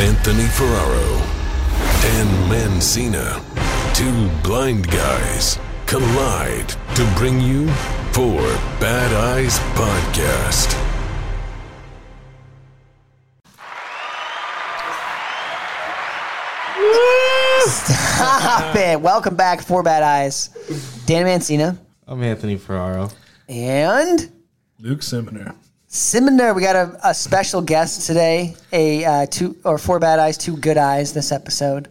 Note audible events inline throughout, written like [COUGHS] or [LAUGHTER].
Anthony Ferraro, Dan Mancina. Two blind guys collide to bring you Four Bad Eyes Podcast. Stop it. Welcome back, Four Bad Eyes. Dan Mancina. I'm Anthony Ferraro. And Luke Simianer. Similar, we got a, a special guest today. A uh, two or four bad eyes, two good eyes. This episode,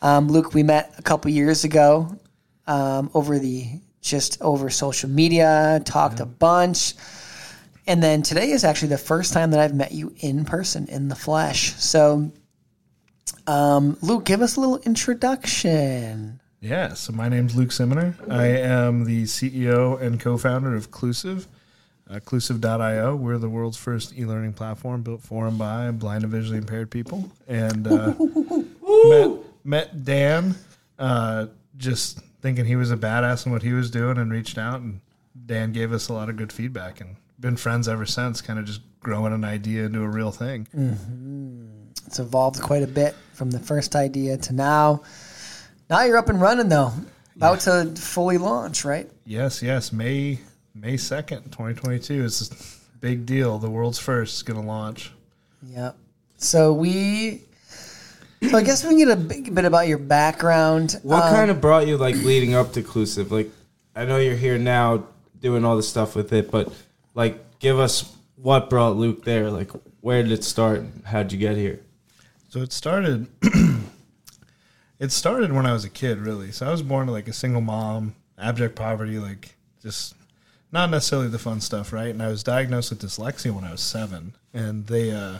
um, Luke, we met a couple years ago um, over the just over social media, talked a bunch, and then today is actually the first time that I've met you in person, in the flesh. So, um, Luke, give us a little introduction. Yeah, so my name's Luke Simianer. I am the CEO and co-founder of Clusiv, uh, Clusiv.io. We're the world's first e-learning platform built for and by blind and visually impaired people. And uh, met, met Dan uh, just thinking he was a badass in what he was doing and reached out. And Dan gave us a lot of good feedback and been friends ever since, kind of just growing an idea into a real thing. It's evolved quite a bit from the first idea to now. Now you're up and running though. About to fully launch, right? Yes, yes. May May second, twenty twenty two is a big deal. The world's first is going to launch. Yep. So we so I guess we can get a big bit about your background. What Um, kind of brought you like leading up to Clusiv? Like, I know you're here now doing all the stuff with it, but like, give us what brought Luke there. Like, where did it start? How'd you get here? So it started. [CLEARS THROAT] it started when I was a kid, really. So I was born to like a single mom, abject poverty, like just not necessarily the fun stuff, right? And I was diagnosed with dyslexia when I was seven, and they uh,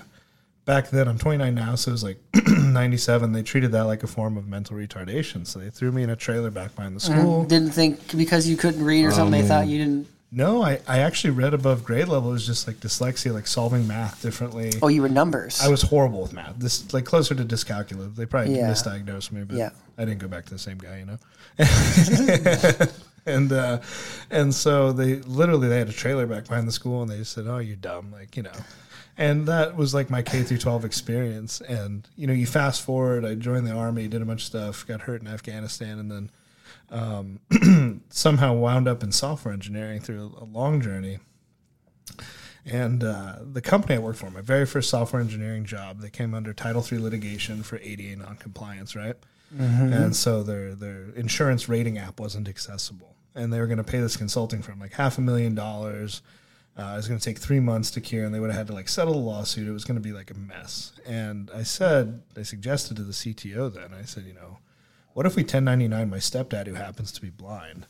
back then I'm 29 now, so it was like [CLEARS THROAT] 97. They treated that like a form of mental retardation, so they threw me in a trailer back behind the school. didn't think because you couldn't read or something, they thought you didn't No, I, I actually read above grade level. It was just like dyslexia, like solving math differently. Oh, you were numbers. I was horrible with math. This like closer to dyscalculia. They probably Yeah. misdiagnosed me, but Yeah. I didn't go back to the same guy, you know. [LAUGHS] [LAUGHS] and uh, and so they literally they had a trailer back behind the school, and they just said, "Oh, you're dumb," like you know. And that was like my K through 12 experience. And you know, you fast forward. I joined the army, did a bunch of stuff, got hurt in Afghanistan, and then um, [CLEARS THROAT] somehow wound up in software engineering through a, long journey. And uh, the company I worked for, my very first software engineering job, they came under Title III litigation for ADA noncompliance, right? And so their their insurance rating app wasn't accessible, and they were going to pay this consulting firm like half a million dollars. Uh, it was going to take three months to cure, and they would have had to like settle the lawsuit. It was going to be like a mess. And I said, I suggested to the CTO then, I said, you know, what if we 1099 my stepdad who happens to be blind,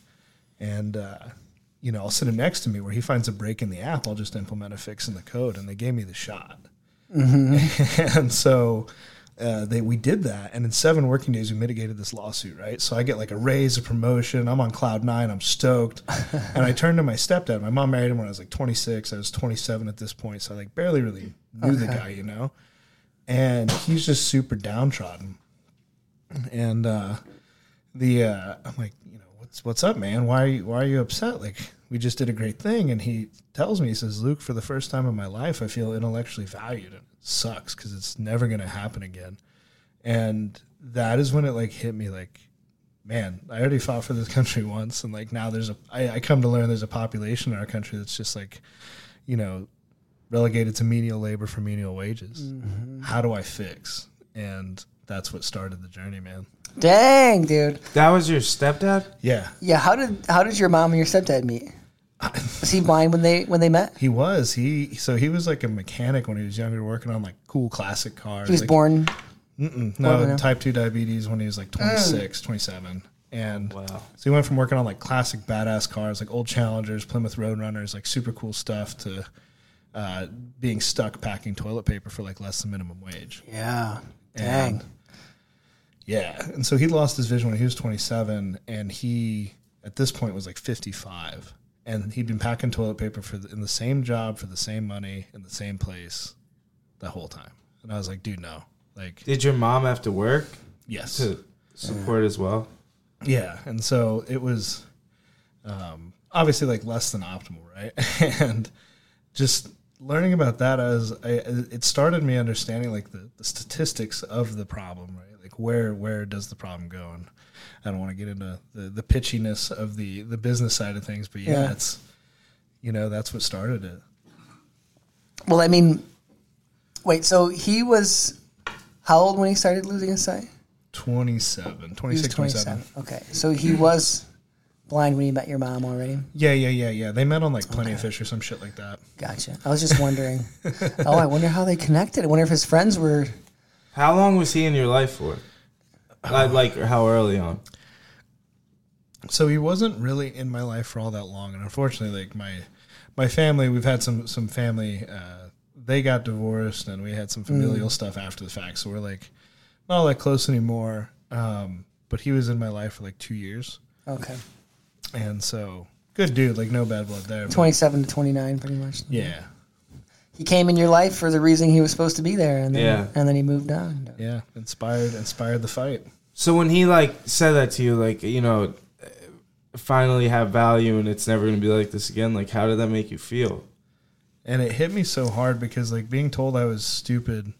and uh, you know, I'll sit him next to me where he finds a break in the app. I'll just implement a fix in the code, and they gave me the shot. [LAUGHS] and so uh, they we did that, and in seven working days, we mitigated this lawsuit. Right, so I get like a raise, a promotion. I'm on cloud nine. I'm stoked, [LAUGHS] and I turned to my stepdad. My mom married him when I was like 26. I was 27 at this point, so I like barely really knew the guy, you know. And he's just super downtrodden, and uh, the uh, I'm like, what's what's up, man? Why are you, why are you upset? Like we just did a great thing, and he tells me, he says, Luke, for the first time in my life, I feel intellectually valued, and it sucks because it's never going to happen again. And that is when it like hit me, like, man, I already fought for this [LAUGHS] country once, and like now there's a I, I come to learn there's a population in our country that's just like, you know, relegated to menial labor for menial wages. Mm-hmm. How do I fix? And that's what started the journey, man. Dang, dude. That was your stepdad? Yeah, Yeah, how did how did your mom and your stepdad meet? Was he blind when they when they met? He was. He so he was like a mechanic when he was younger, working on like cool classic cars. He was like, born Mm-mm, Well, no no. type two diabetes when he was like 26, 27. and Wow. so he went from working on like classic badass cars, like old Challengers, Plymouth Roadrunners, like super cool stuff, to uh, being stuck packing toilet paper for like less than minimum wage. Yeah. Dang. And yeah, and so he lost his vision when he was 27, and he at this point was like 55, and he'd been packing toilet paper for the, in the same job for the same money in the same place the whole time. And I was like, dude, no, like Did your mom have to work yes, to support as well? yeah, and so it was um, obviously like less than optimal, right? [LAUGHS] and just learning about that as I, it started me understanding like the, the statistics of the problem, right? Like where where does the problem go? And I don't want to get into the, the pitchiness of the the business side of things, but yeah, Yeah. it's you know that's what started it. Well, I mean, wait. So he was how old when he started losing his sight? 27, 26, 27. Okay, so he was blind when you met your mom already. Yeah, yeah, yeah, yeah. They met on like Plenty of Fish or some shit like that. Gotcha. I was just wondering. [LAUGHS] oh, I wonder how they connected. I wonder if his friends were. How long was he in your life for? Like, like or how early on? so he wasn't really in my life for all that long and unfortunately like my my family we've had some some family uh they got divorced and we had some familial stuff after the fact so we're like not all that close anymore um but he was in my life for like two years Okay, and so good dude like no bad blood there twenty-seven to twenty-nine, pretty much. yeah He came in your life for the reason he was supposed to be there, and then Yeah. and then he moved on. yeah inspired inspired the fight So when he like said that to you, like you know, finally have value and it's never gonna be like this again. Like, how did that make you feel? and it hit me so hard because like being told i was stupid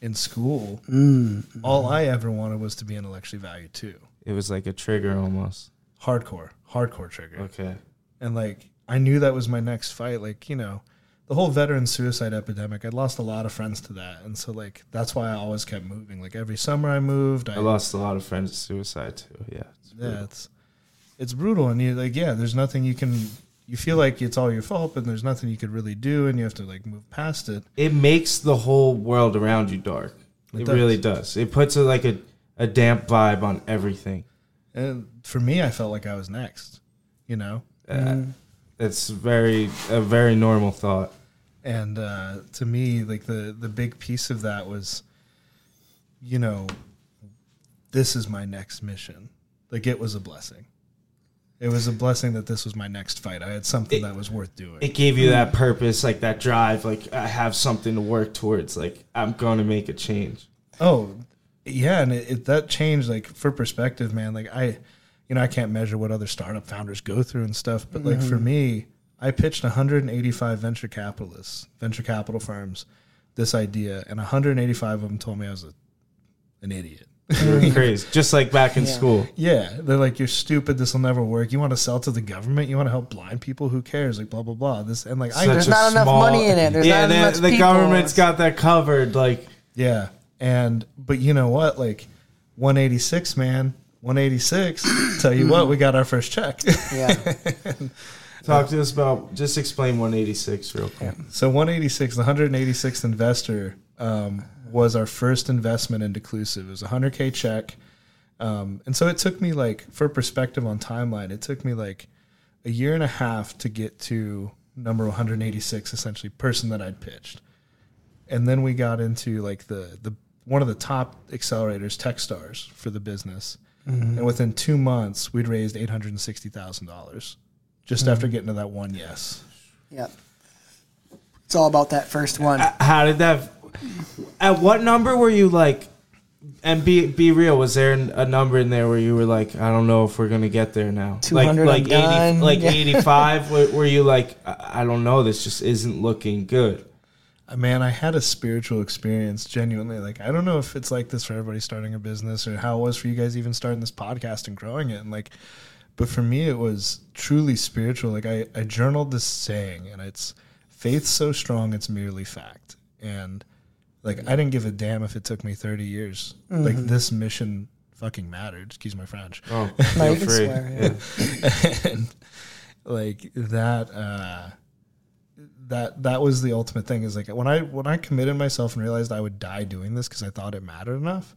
in school mm-hmm. all i ever wanted was to be intellectually valued too It was like a trigger almost. hardcore, hardcore trigger. Okay. And like I knew that was my next fight. Like, you know, the whole veteran suicide epidemic, I'd lost a lot of friends to that. And so like that's why I always kept moving. Like every summer I moved. I, I lost a lot of friends to suicide too. Yeah. It's yeah, brutal. it's it's brutal and you like yeah, there's nothing you can you feel like it's all your fault, but there's nothing you could really do and you have to like move past it. It makes the whole world around you dark. It It, does. really does. It puts a, like a, a damp vibe on everything. And for me I felt like I was next, you know? Uh, it's very a very normal thought. And uh, to me like the the big piece of that was you know this is my next mission like it was a blessing it was a blessing that this was my next fight i had something It- that was worth doing It gave you that purpose, like that drive. Like I have something to work towards. Like I'm going to make a change. oh yeah and it, it that changed like for perspective man like i you know i can't measure what other startup founders go through and stuff but like for me i pitched 185 venture capitalists venture capital firms this idea and 185 of them told me i was a, an idiot [LAUGHS] crazy, just like back in Yeah. school. Yeah, they're like, you're stupid. This will never work. You want to sell to the government? You want to help blind people? Who cares? Like blah blah blah. This and like I There's a not enough money in it. There's yeah, not the, enough the government's got that covered. Like yeah, and but you know what? Like 186, man, 186. tell you what, we got our first check. Yeah, [LAUGHS] [LAUGHS] talk to us about. Just explain 186 real quick. so 186, the 186th investor um, was our first investment in Declusive. It was a 100k check, um, and so it took me like for perspective on timeline, it took me like a year and a half to get to number 186, essentially person that I'd pitched. and then we got into like the the one of the top accelerators, TechStars, for the business. And within two months, we'd raised eight hundred and sixty thousand dollars just after getting to that one yes. Yep. It's all about that first one. How did that? At what number were you like? And be be real. Was there a number in there where you were like, I don't know if we're gonna get there now? 200, like I'm like done. eighty, like Yeah. eighty five. [LAUGHS] were, were you like, I, I don't know. This just isn't looking good. Uh, Man, I had a spiritual experience genuinely. Like, I don't know if it's like this for everybody starting a business or how it was for you guys even starting this podcast and growing it. And like, but for me, it was truly spiritual. Like, I, I journaled this saying, and it's faith so strong, it's merely fact. And like, I didn't give a damn if it took me 30 years. Like, this mission fucking mattered. Excuse my French. Oh, [LAUGHS] No, feel you can free. swear, yeah. [LAUGHS] and like that uh that that was the ultimate thing is like when i when i committed myself and realized i would die doing this because i thought it mattered enough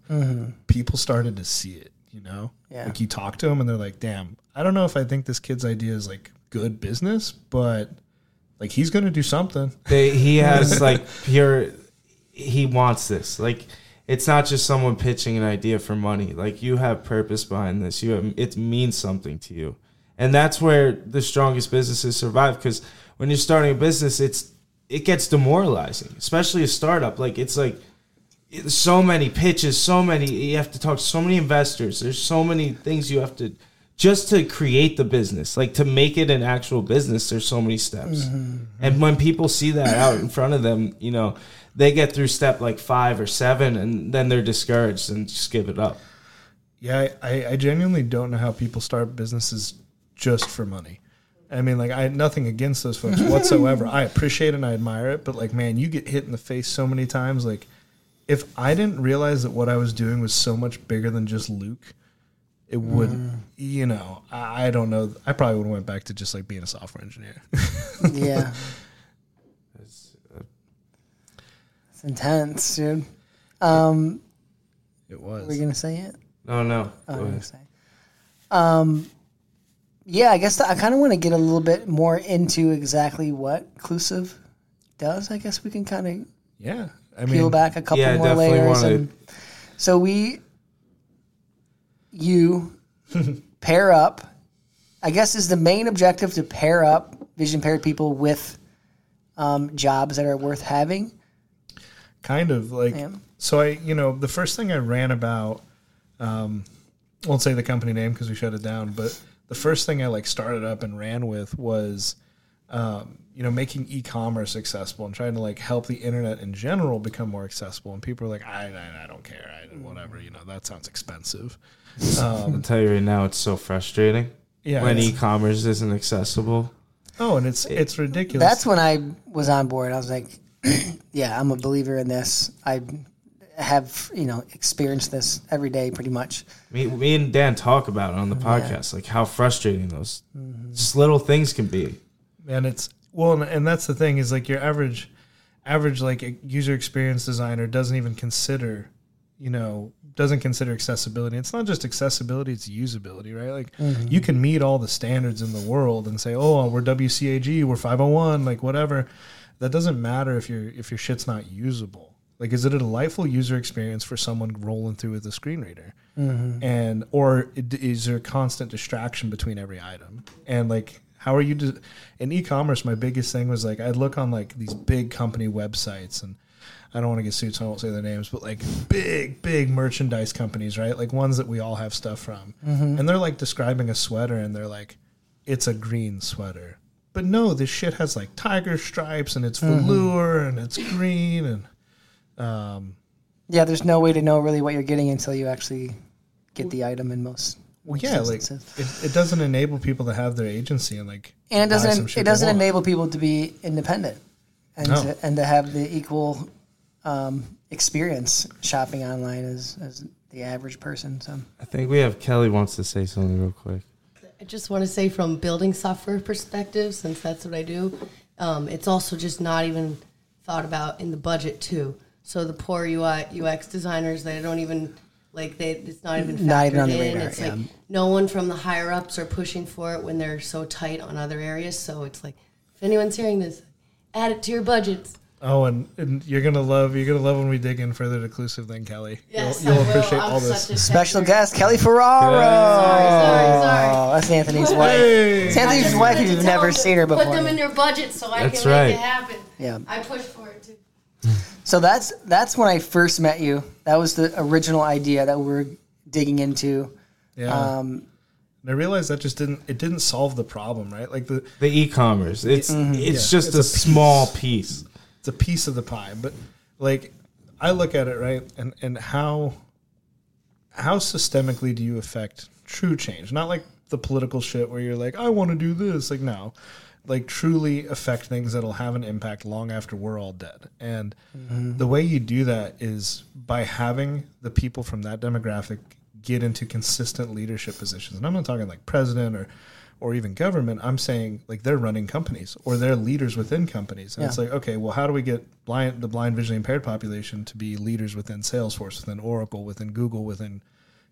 people started to see it you know Yeah. like you talk to them and they're like damn i don't know if i think this kid's idea is like good business but like he's gonna do something [LAUGHS] They, he has [LAUGHS] like pure. He wants this. Like it's not just someone pitching an idea for money. Like you have purpose behind this. You have, it means something to you, and that's where the strongest businesses survive. Because when you're starting a business, it's it gets demoralizing, especially a startup. Like it's like so many pitches, so many. You have to talk to so many investors. There's so many things you have to just to create the business, like to make it an actual business, there's so many steps. Mm-hmm. Mm-hmm. And when people see that out in front of them, you know, they get through step like five or seven and then they're discouraged and just give it up. Yeah, I, I genuinely don't know how people start businesses just for money. I mean, like, I had nothing against those folks [LAUGHS] whatsoever. I appreciate it and I admire it, but like, man, you get hit in the face so many times. Like, if I didn't realize that what I was doing was so much bigger than just Luke, it would, you know, I, I don't know. I probably would have went back to just like being a software engineer. [LAUGHS] Yeah. [LAUGHS] It's intense, dude. Um, it was. were you gonna say it? No, no. Oh, Go ahead. Um, yeah, I guess I kind of want to get a little bit more into exactly what Clusiv does. I guess we can kind of yeah. I peel mean, back a couple Yeah, more layers. And so we, you [LAUGHS] pair up. I guess is the main objective to pair up vision impaired people with um, jobs that are worth having. kind of like Yeah. so i you know the first thing i ran about um won't say the company name because we shut it down but the first thing i like started up and ran with was um, you know making e-commerce accessible and trying to like help the internet in general become more accessible and people are like i i, I don't care I, whatever you know that sounds expensive [LAUGHS] I'll tell you right now, it's so frustrating yeah when e-commerce isn't accessible. oh and it's it's ridiculous That's when I was on board. I was like, [CLEARS THROAT] yeah, I'm a believer in this. I have, you know, experienced this every day pretty much. Me, me and Dan talk about it on the podcast, like how frustrating those just little things can be. And it's well and, that's the thing is like your average average like a user experience designer doesn't even consider you know doesn't consider accessibility. It's not just accessibility it's usability right? Like mm-hmm. you can meet all the standards in the world and say oh we're wcag we're 501 like whatever. That doesn't matter if your if your shit's not usable. Like is it a delightful user experience for someone rolling through with a screen reader? Mm-hmm. And or is there constant distraction between every item? And like how are you de- in e-commerce my biggest thing was like i'd look on like these big company websites and i don't want to get sued so i won't say their names but like big big merchandise companies right? Like ones that we all have stuff from. And they're like describing a sweater and they're like it's a green sweater. But no this shit has like tiger stripes and it's velour and it's green and um Yeah, there's no way to know really what you're getting until you actually get the item in most. Well yeah like it, it doesn't enable people to have their agency and like and it buy some doesn't shit it doesn't enable people to be independent and No. to, and to have the equal um, experience shopping online as as the average person. So I think we have Kelly wants to say something real quick. I just want to say from building software perspective, since that's what I do, um, it's also just not even thought about in the budget too. So the poor UI UX designers they don't even like they it's not even factored Not even on the in. it's yeah. like no one from the higher ups are pushing for it when they're so tight on other areas. So it's like if anyone's hearing this, add it to your budgets. Oh, and, and you're gonna love you're gonna love when we dig in further to Clusiv then Kelly. Yes, you'll, you'll I will. appreciate I'm all this. such a special guest Kelly Ferraro. Sorry, sorry, sorry. Oh, that's Anthony's wife. Hey! It's Anthony's wife if you've never them seen her before. Put them in your budget so I That's can right. make it happen. Yeah. I push for it too. So that's that's when I first met you. That was the original idea that we're digging into. Yeah. Um, and I realized that just didn't it didn't solve the problem, right? Like the The e-commerce, it's it's Mm-hmm. Yeah, just it's a, a small piece. it's a piece of the pie, but like I look at it right, and and how how systemically do you affect true change? Not like the political shit where you're like, I want to do this. Like no, like truly affect things that'll have an impact long after we're all dead. And mm-hmm. the way you do that is by having the people from that demographic get into consistent leadership positions. And I'm not talking like president or or even government. I'm saying like they're running companies or they're leaders within companies. And it's like, okay, well, how do we get blind the blind visually impaired population to be leaders within Salesforce, within Oracle, within Google, within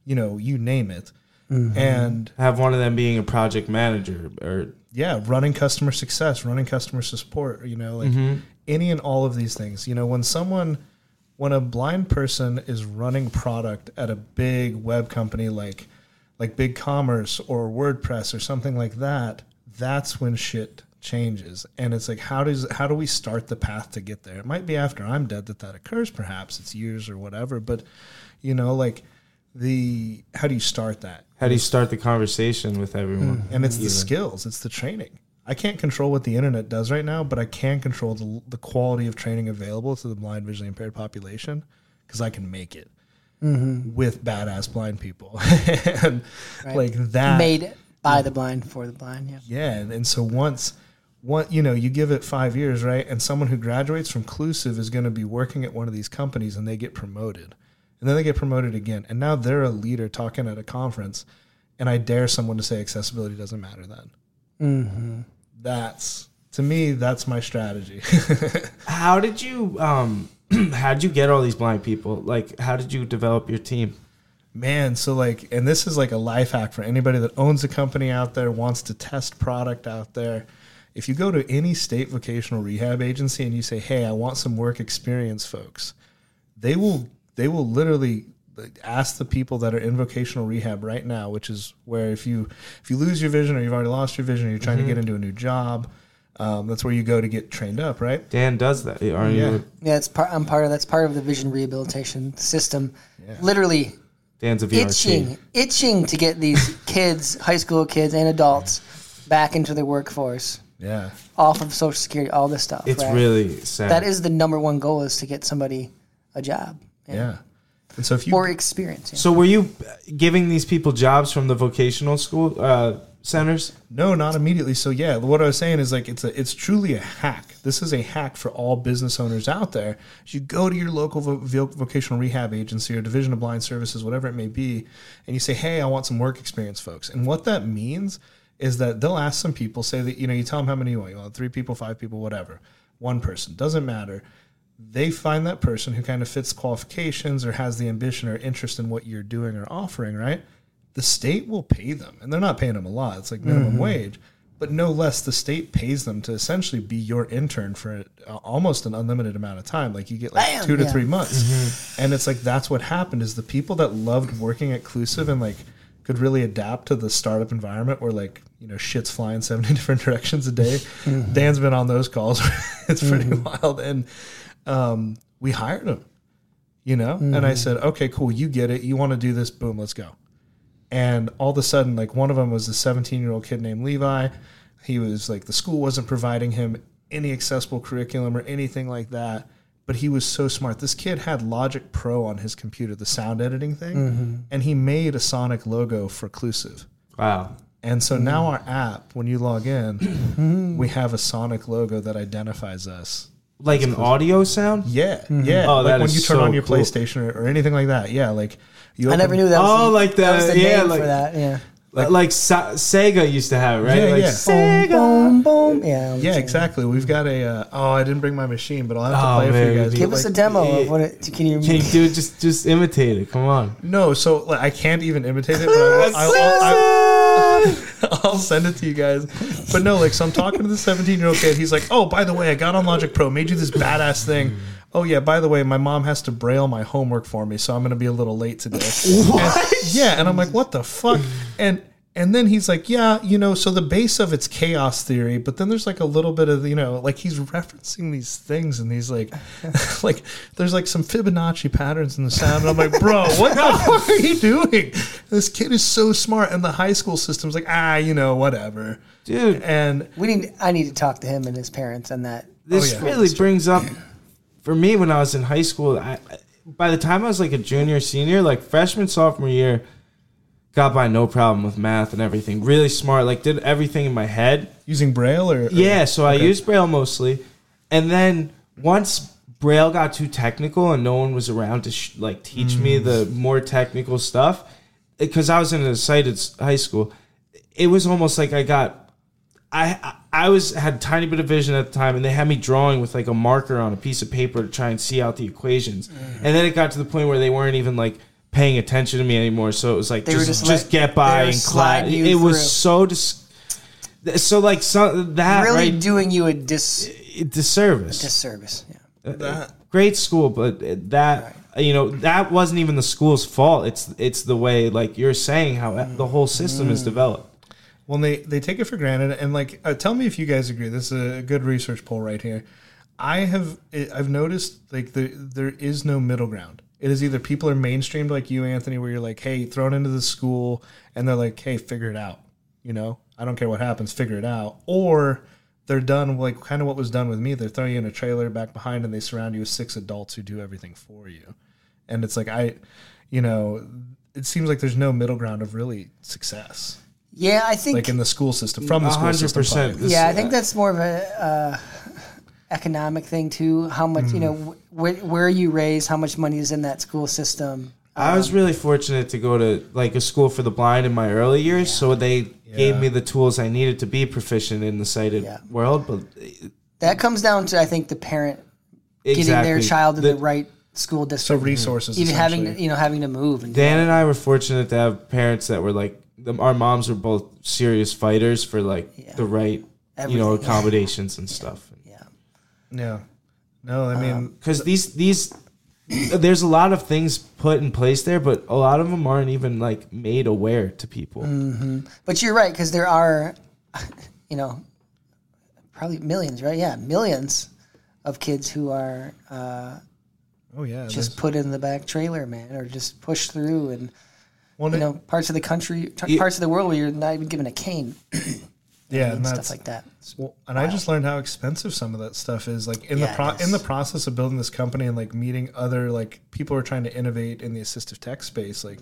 you know, you name it. Mm-hmm. And Have one of them being a project manager or yeah, running customer success, running customer support, you know, like mm-hmm. any and all of these things. You know, when someone, when a blind person is running product at a big web company like, like Big Commerce or WordPress or something like that, that's when shit changes. And it's like, how does, how do we start the path to get there? It might be after I'm dead that that occurs, perhaps it's years or whatever, but you know, like the how do you start that? How do you start the conversation with everyone? Mm-hmm. And it's the Even. skills, it's the training. I can't control what the internet does right now, but I can control the, the quality of training available to the blind, visually impaired population because I can make it mm-hmm. with badass blind people. [LAUGHS] and Right. like that. Made by mm. the blind for the blind. Yeah. Yeah, and, and so once, one you know, you give it five years, right? And someone who graduates from Clusiv is going to be working at one of these companies, and they get promoted, and then they get promoted again, and now they're a leader talking at a conference, and I dare someone to say accessibility doesn't matter then. That's to me, that's my strategy. [LAUGHS] How did you um [CLEARS THROAT] how did you get all these blind people? Like how did you develop your team? Man, so like, and this is like a life hack for anybody that owns a company out there, wants to test product out there. If you go to any state vocational rehab agency and you say, "Hey, I want some work experience, folks," they will they will literally ask the people that are in vocational rehab right now, which is where if you if you lose your vision or you've already lost your vision or you're trying to get into a new job, um, that's where you go to get trained up, right? Dan does that. Are Yeah. you Yeah, it's part. I'm part of. That's part of the vision rehabilitation system. Literally Dan's a VRT. itching, itching to get these [LAUGHS] kids, high school kids and adults, back into the workforce, Yeah, off of Social Security, all this stuff. It's right? really sad. that is the number one goal is to get somebody a job. Yeah. And so if you Or experience. yeah. So were you giving these people jobs from the vocational school uh, centers? No, not immediately. So yeah, what I was saying is like it's a it's truly a hack. This is a hack for all business owners out there. You go to your local vo- vo- vocational rehab agency or division of blind services, whatever it may be, and you say, "Hey, I want some work experience, folks." And what that means is that they'll ask some people, say that you know, you tell them how many you want, you want three people, five people, whatever, one person doesn't matter. They find that person who kind of fits qualifications or has the ambition or interest in what you're doing or offering, right? the state will pay them, and they're not paying them a lot. It's like minimum mm-hmm. wage, but no less, the state pays them to essentially be your intern for uh, almost an unlimited amount of time. Like you get like Bam! two to Yeah. three months, mm-hmm. and it's like that's what happened. Is the people that loved working at Clusive and like could really adapt to the startup environment where like you know shit's flying 70 [LAUGHS] different directions a day mm-hmm. dan's been on those calls [LAUGHS] it's pretty wild and um, we hired him you know? And i mm. said okay cool you get it. You want to do this? Boom let's go. And all of a sudden like one of them was a 17 year old kid named levi. He was like the school wasn't providing him any accessible curriculum or anything like that but he was so smart. This kid had logic pro on his computer the sound editing thing mm-hmm. and he made a sonic logo for clusive Wow. and so mm. now our app when you log in [CLEARS THROAT] mm-hmm. we have a sonic logo that identifies us Like an audio sound? yeah yeah Oh, like that when is you turn so on your cool. playstation or, or anything like that yeah like you I never knew that. Was Oh, the, like that was the- the yeah, name like- for that. Yeah. Like, like Sa- Sega used to have, right? Yeah, like yeah. Sega. Boom, boom. Yeah. Yeah, exactly. We've got a. Uh, oh, I didn't bring my machine, but I'll have to Oh, play it for you guys. Give But, us a like, demo of what it. Can you? Can you [LAUGHS] do it? Just, just imitate it. Come on. No, so like, I can't even imitate it, [LAUGHS] but I will, I'll, I'll, I'll, [LAUGHS] I'll send it to you guys. But no, like, so I'm talking to the 17 year old kid. He's like, "Oh, by the way, I got on Logic Pro, made you this badass thing." Oh yeah, by the way, my mom has to braille my homework for me, so I'm going to be a little late today. [LAUGHS] What? yeah, and I'm like, "What the fuck?" And and then he's like, "Yeah, you know, so the base of it's chaos theory, but then there's like a little bit of you know, like he's referencing these things and these like, [LAUGHS] [LAUGHS] like there's like some Fibonacci patterns in the sound. And I'm like, bro, [LAUGHS] what the fuck are you doing? This kid is so smart, and the high school system's like, ah, you know, whatever, Dude, And We need. I need to talk to him and his parents on that. this Oh, yeah. really brings up for me when I was in high school. I, I- by the time I was like a junior, senior, like freshman, sophomore year, got by no problem with math and everything. Really smart. Like did everything in my head. using braille or, or- Yeah, so I used Braille mostly, and then once Braille got too technical and no one was around to sh- like teach me mm. the more technical stuff, eh, because I was in a sighted high school, it was almost like I got, I I- I was had a tiny bit of vision at the time, and they had me drawing with like a marker on a piece of paper to try and see out the equations, mm. and then it got to the point where they weren't even like paying attention to me anymore. So it was like They just just just let- get by and class. sliding you It was so dis- so like so that really right doing you a dis disservice. disservice. Yeah. Uh, that. Uh, great school, but that you know that wasn't even the school's fault. It's it's the way like you're saying how the whole system is mm. developed. Well, they they take it for granted, and like, uh, tell me if you guys agree. This is a good research poll right here. I have I've noticed like there there is no middle ground. It is either people are mainstreamed like you, Anthony, where you're like, hey, thrown into the school, and they're like, hey, figure it out. You know, I don't care what happens, figure it out. Or they're done like kind of what was done with me. They're throwing you in a trailer back behind, and they surround you with six adults who do everything for you. And it's like I, you know, it seems like there's no middle ground of really success, Yeah, I think. like in the school system from the school 100%. system. probably. This- yeah, I think that's more of a uh, economic thing too. How much you know, Mm. wh- where where you raised? How much money is in that school system? I was really fortunate to go to like a school for the blind in my early years, so they gave me the tools I needed to be proficient in the sighted Yeah. world. But That comes down to I think the parent getting their child in the, The- right school district. So resources, even having to, you know having to move and Dan and I were fortunate to have parents that were like the, our moms were both serious fighters for like Yeah. the right you know accommodations and stuff. Yeah. No, I mean, Because these these there's a lot of things put in place there, but a lot of them aren't even like made aware to people. But you're right because there are, [LAUGHS] you know, probably millions, right? Yeah, millions of kids who are uh, oh yeah, just put in the back trailer, man, or just pushed through, and Well, you know, parts of the country, t- parts of the world where you're not even given a cane [CLEARS THROAT] yeah, and and stuff that's like that. Well, and I just learned how expensive some of that stuff is. Like in Yeah, the pro- in the process of building this company and like meeting other like people who are trying to innovate in the assistive tech space. Like,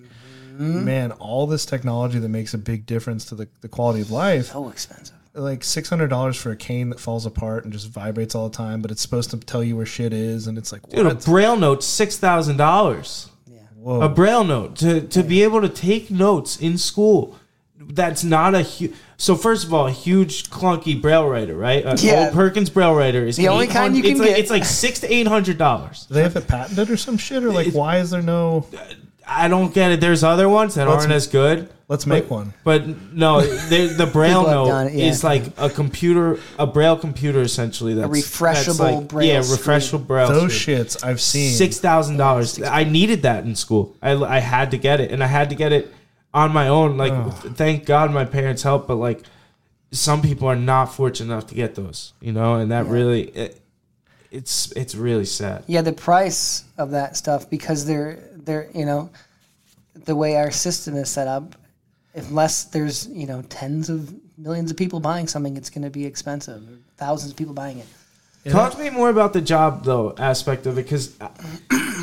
Mm-hmm. man, all this technology that makes a big difference to the, the quality of life. So expensive. Like six hundred dollars for a cane that falls apart and just vibrates all the time, but it's supposed to tell you where shit is, and it's like, Dude, a braille note six thousand dollars. Whoa. A braille note to to be able to take notes in school. That's not a huge. So first of all, a huge clunky braille writer, right? An Yeah. old Perkins braille writer is The only kind you can it's like, get. It's like six to eight hundred dollars. Do they have it patented or some shit, or like why is there no? I don't get it. There's other ones that Let's- aren't as good. Let's make one. But no, they- the braille note done yeah. is like a computer, a braille computer essentially. That's refreshable that's like, braille Yeah, screen. refreshable braille. Those screen. shits I've seen. six thousand dollars. I needed that in school. I, I had to get it, and I had to get it on my own. Like, oh. thank God my parents helped, but like, some people are not fortunate enough to get those. You know, and that really, it, it's it's really sad. Yeah, the price of that stuff because they're they're you know the way our system is set up. Unless there's you know tens of millions of people buying something, it's going to be expensive. Thousands of people buying it. Talk to me more about the job though aspect of it, because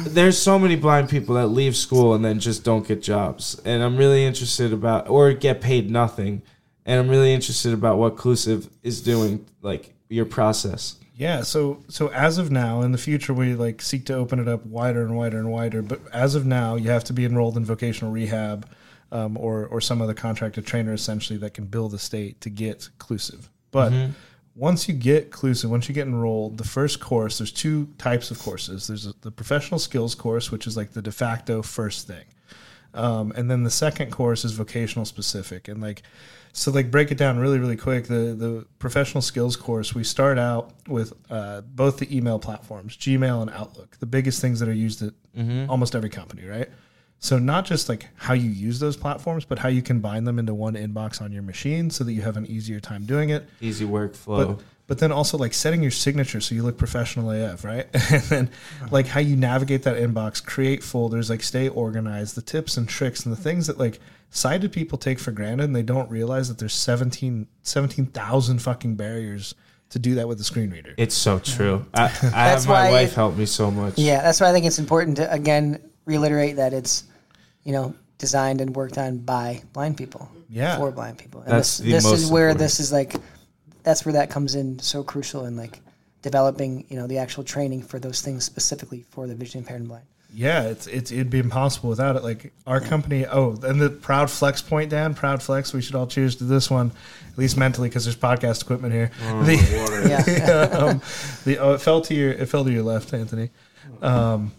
there's so many blind people that leave school and then just don't get jobs, and I'm really interested about or get paid nothing, and I'm really interested about what Clusiv is doing, like your process. Yeah, so so as of now, in the future, we like seek to open it up wider and wider and wider. But as of now, you have to be enrolled in vocational rehab, um, or or some other contracted trainer, essentially that can bill the state to get Clusiv. But once you get Clusiv, once you get enrolled, the first course there's two types of courses. There's the professional skills course, which is like the de facto first thing. Um, and then the second course is vocational specific and like so like break it down really really quick the the professional skills course we start out with uh, both the email platforms gmail and outlook the biggest things that are used at almost every company right so not just like how you use those platforms but how you combine them into one inbox on your machine so that you have an easier time doing it Easy workflow. but but then also like setting your signature so you look professional AF, right? [LAUGHS] and then like how you navigate that inbox, create folders, like stay organized, the tips and tricks and the things that like sighted people take for granted and they don't realize that there's 17 17,000 fucking barriers to do that with a screen reader. It's so true. I, I That's have my why wife it- help me so much. Yeah, that's why I think it's important to again reiterate that it's you know designed and worked on by blind people. Yeah. for blind people. And That's this, the this is where important. this is like that's where that comes in so crucial in like developing you know the actual training for those things specifically for the vision impaired and blind. Yeah, it's it's it'd be impossible without it. Like our company. Oh, and the proud flex point, Dan. Proud flex. We should all cheers to this one, at least mentally, because there's podcast equipment here. [LAUGHS] The, [LAUGHS] Yeah, [LAUGHS] um, the oh, it fell to your it fell to your left, Anthony. Um,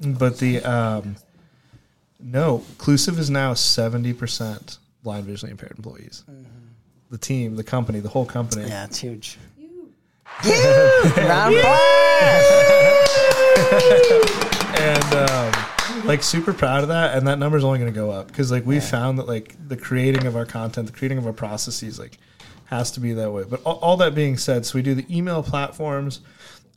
but the um, no, Clusiv is now seventy percent blind visually impaired employees. The team, the company, the whole company. yeah, it's huge. You. [LAUGHS] Round of and um, like super proud of that and that number is only going to go up because like we found that like the creating of our content the creating of our processes like has to be that way but all, all that being said so we do the email platforms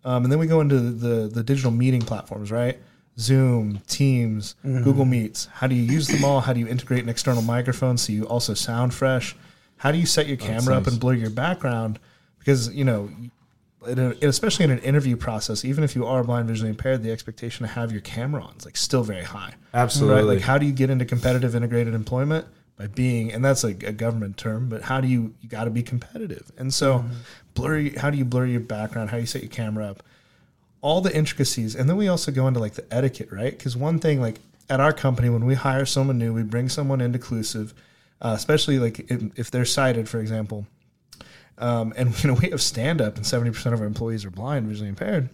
um, and then we go into the, the the digital meeting platforms right Zoom, Teams, mm-hmm. Google Meets. How do you use them all? How do you integrate an external microphone so you also sound fresh? How do you set your camera up and blur your background? Because you know, in a, especially in an interview process, even if you are blind visually impaired, the expectation to have your camera on is like still very high. Absolutely. Right? Like, how do you get into competitive integrated employment? By being, and that's like a government term, but how do you, you got to be competitive. And so, mm-hmm. blur, how do you blur your background? How do you set your camera up? All the intricacies. And then we also go into like the etiquette, right? Because one thing, like at our company, when we hire someone new, we bring someone into Clusiv, uh, especially like if, if they're sighted, for example. Um, and, [LAUGHS] you know, we have stand up, and 70% of our employees are blind, visually impaired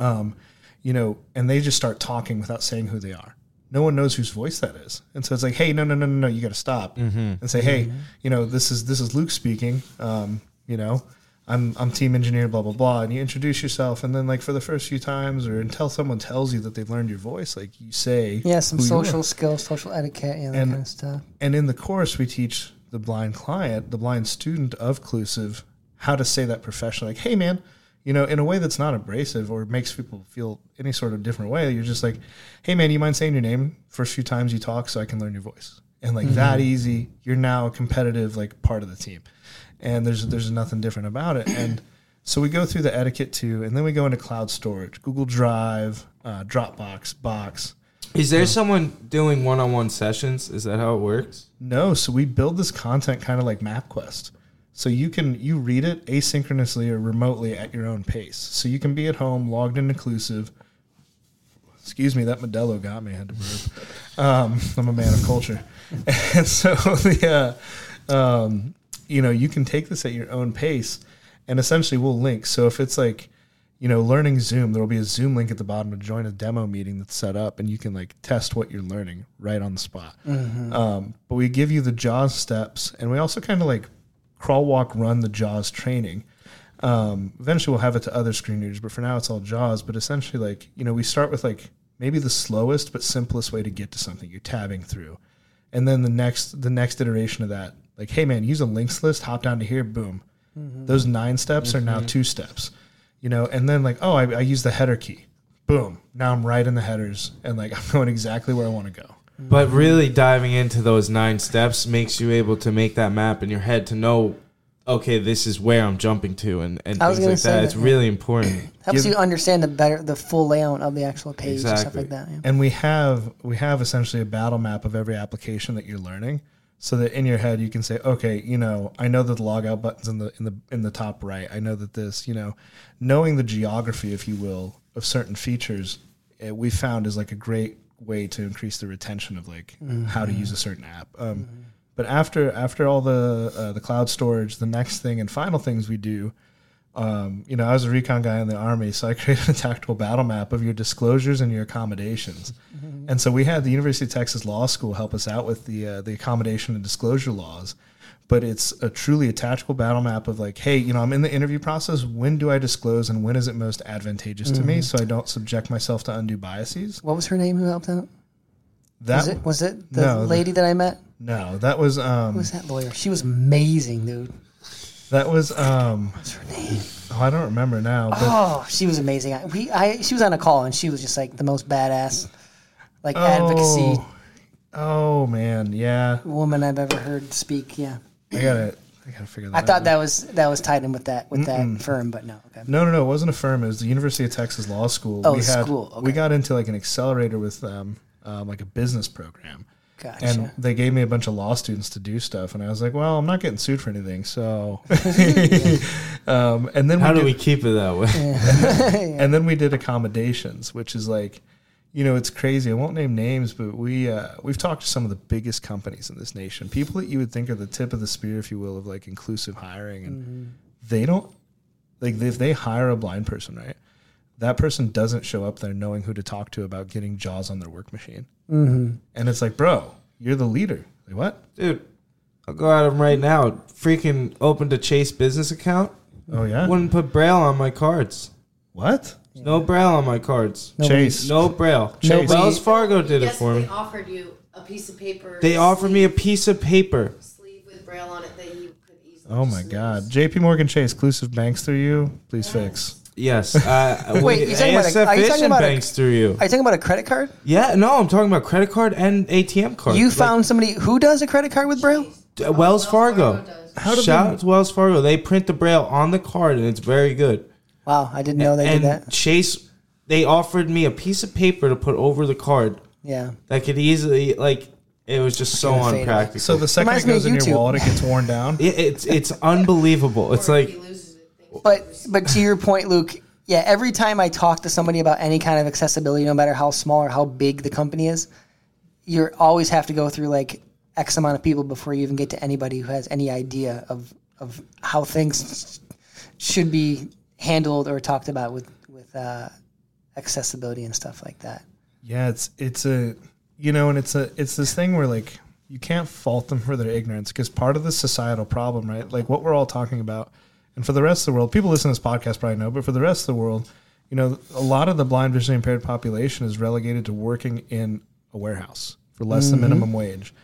um, you know, and they just start talking without saying who they are. No one knows whose voice that is, and so it's like, hey, no, no, no, no, no, you got to stop and say, hey, you know, this is this is Luke speaking. Um, you know, I'm I'm team engineer, blah blah blah, and you introduce yourself, and then like for the first few times, or until someone tells you that they've learned your voice, like you say, Yeah, some who you are. social skills, social etiquette, yeah, that And- kind of stuff. And in the course, we teach the blind client, the blind student of Clusiv, how to say that professionally. Like, hey, man, you know, in a way that's not abrasive or makes people feel any sort of different way. You're just like, hey, man, you mind saying your name first few times you talk so I can learn your voice? And like that mm-hmm. easy, you're now a competitive like part of the team. And there's there's nothing different about it. And so we go through the etiquette too, and then we go into cloud storage, Google Drive, uh, Dropbox, Box. Is there someone doing one-on-one sessions? Is that how it works? No, so we build this content kind of like MapQuest. So you can you read it asynchronously or remotely at your own pace. So you can be at home, logged in inclusive. Excuse me, that Modelo got me. I had to burp. Um, I'm a man of culture, [LAUGHS] and so [LAUGHS] the uh, um, you know you can take this at your own pace, and essentially we'll link. So if it's like you know learning Zoom, there will be a Zoom link at the bottom to join a demo meeting that's set up, and you can like test what you're learning right on the spot. Um, but we give you the JAWS steps, and we also kind of like crawl, walk, run the JAWS training. Um, eventually, we'll have it to other screen readers, but for now, it's all JAWS. But essentially, like you know, we start with like maybe the slowest but simplest way to get to something. You're tabbing through, and then the next the next iteration of that, like, hey man, use a links list, hop down to here, boom. Mm-hmm. Those nine steps are now mm-hmm. two steps, you know, and then like, oh, I, I use the header key, boom. Now I'm right in the headers, and like [LAUGHS] I'm going exactly where I want to go. But really diving into those nine steps makes you able to make that map in your head to know, okay, this is where I'm jumping to, and, and things like that. that, It's really important. [CLEARS THROAT] Helps Give- you understand the better, the full layout of the actual page and stuff Exactly. like that. Yeah. and we have we have essentially a battle map of every application that you're learning so that in your head you can say okay you know i know that the logout buttons in the in the in the top right. I know that this you know knowing the geography if you will of certain features eh, we found is like a great way to increase the retention of like how to use a certain app. Um, but after after all the uh, the cloud storage the next thing and final things we do um, you know, I was a recon guy in the army, so I [LAUGHS] created a tactical battle map of your disclosures and your accommodations. And so we had the University of Texas Law School help us out with the uh, the accommodation and disclosure laws. But it's a truly a tactical battle map of like, hey, you know, I'm in the interview process. When do I disclose, and when is it most advantageous to me, so I don't subject myself to undue biases? What was her name? Who helped out? That Was it was it the No, the- lady that I met? no, that was um, Who was that lawyer? She was amazing, dude. That was um, What's her name? oh, I don't remember now, but Oh, she was amazing. I, we, I, she was on a call and she was just like the most badass, like oh, advocacy Oh man, yeah, woman I've ever heard speak. Yeah, I gotta, I gotta figure that. I out. thought that was that was tied in with that with that firm, but no. Okay. No, no, no. It wasn't a firm. It was the University of Texas Law School. Oh, we had, school, We got into like an accelerator with them, um, like a business program. Gotcha. And they gave me a bunch of law students to do stuff, and I was like, "Well, I'm not getting sued for anything." So, [LAUGHS] [LAUGHS] um, and then How we do did, we keep it that way? [LAUGHS] and then we did accommodations, which is like, you know, it's crazy. I won't name names, but we uh, we've talked to some of the biggest companies in this nation, people that you would think are the tip of the spear, if you will, of like inclusive hiring, and they don't like if they hire a blind person, right? That person doesn't show up there knowing who to talk to about getting jaws on their work machine, mm-hmm. and it's like, bro, you're the leader. Like what? Dude, I'll go at him right now. Freaking opened a Chase business account. Oh yeah, Wouldn't put Braille on my cards. what? No Braille on my cards. Chase. No Braille. Chase. Wells Fargo did it for they me. offered you a piece of paper. They offered me a piece of paper. sleeve with braille on it that you could easily. Oh my just God. lose. JP Morgan Chase, exclusive banks through you. Please fix. Yes. Uh, [LAUGHS] Wait, you're talking about a- are you talking Vision about a- through you. Are you talking about a credit card? Yeah, no, I'm talking about credit card and ATM card. You Like, found somebody who does a credit card with Braille? uh, Wells Fargo. does. How do Shout they- out to Wells Fargo. They print the braille on the card, and it's very good. Wow, I didn't know they and did that. Chase, they offered me a piece of paper to put over the card Yeah. that could easily like. It was just so gonna fade away. unpractical. So the second Reminds it goes of in your wallet, it gets worn down. [LAUGHS] It- it's it's unbelievable. It's like He loses it. But but to your point, Luke, yeah, every time I talk to somebody about any kind of accessibility, no matter how small or how big the company is, you always have to go through like X amount of people before you even get to anybody who has any idea of of how things should be handled or talked about with with uh, accessibility and stuff like that. Yeah, it's it's a you know, and it's a it's this thing where like you can't fault them for their ignorance because part of the societal problem, right? Like what we're all talking about, and for the rest of the world, people listening to this podcast probably know, but for the rest of the world, you know, a lot of the blind visually impaired population is relegated to working in a warehouse for less than mm-hmm. minimum wage,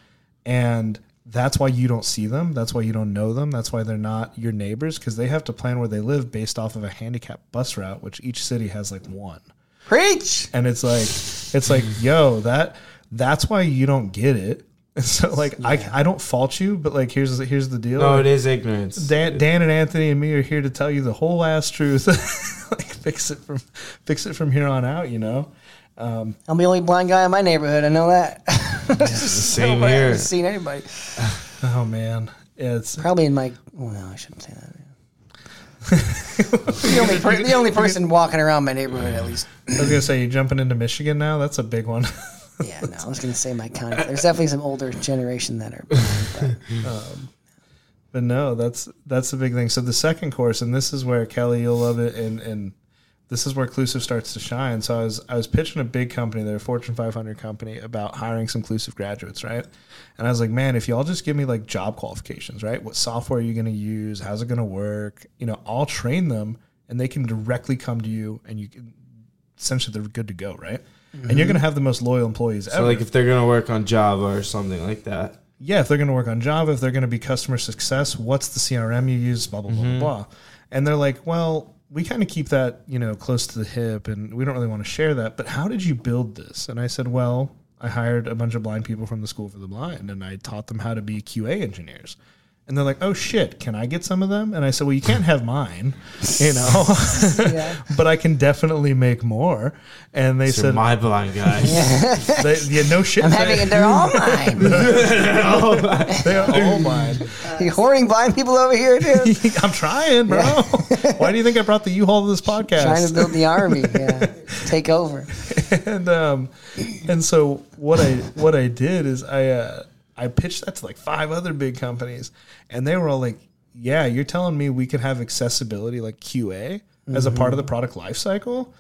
and that's why you don't see them. That's why you don't know them. That's why they're not your neighbors because they have to plan where they live based off of a handicapped bus route, which each city has like one Preach. and it's like it's like yo that that's why you don't get it and [LAUGHS] so like I, I don't fault you but like here's the, here's the deal no, it is ignorance. Dan, Dan and Anthony and me are here to tell you the whole ass truth [LAUGHS] like fix it from fix it from here on out you know um, I'm the only blind guy in my neighborhood. I know that. [LAUGHS] Same Nobody here. ever seen anybody. oh man it's Probably in my. Well, no, I shouldn't say that. the, only per, the only person walking around my neighborhood, at least. I was gonna say you're jumping into Michigan now that's a big one Yeah, no, I was going to say my county. There's definitely some older generation that are. but- [LAUGHS] um, But no, that's that's the big thing. So the second course, and this is where Kelly, you'll love it, and and this is where Clusiv starts to shine. So I was I was pitching a big company, they're a Fortune 500 company, about hiring some Clusiv graduates, right? And I was like, man, if y'all just give me like job qualifications, right? What software are you going to use? How's it going to work? You know, I'll train them, and they can directly come to you, and you can essentially they're good to go, right? And you're going to have the most loyal employees So ever. like if they're gonna work on Java or something like that. yeah, if they're going to work on Java, if they're going to be customer success, what's the CRM you use, blah, blah, blah, blah, mm-hmm. blah. And they're like, well, we kind of keep that, you know, close to the hip and we don't really want to share that. But how did you build this? And I said, well, I hired a bunch of blind people from the School for the Blind and I taught them how to be QA engineers. And they're like, oh shit, can I get some of them? And I said, well, you can't have mine, you know, [LAUGHS] Yeah. [LAUGHS] but I can definitely make more. And they They're said, my blind guys. [LAUGHS] they, yeah, no shit. I'm having it. They're all mine. they are all mine. you hoarding blind people over here, dude. I'm trying, bro. Why do you think I brought the U-Haul to this podcast? Trying to build the army. Yeah, take over. and um, and so what I what I did is I uh, I pitched that to like five other big companies, and they were all like, "Yeah, you're telling me we could have accessibility like QA as a part of the mm-hmm. product lifecycle."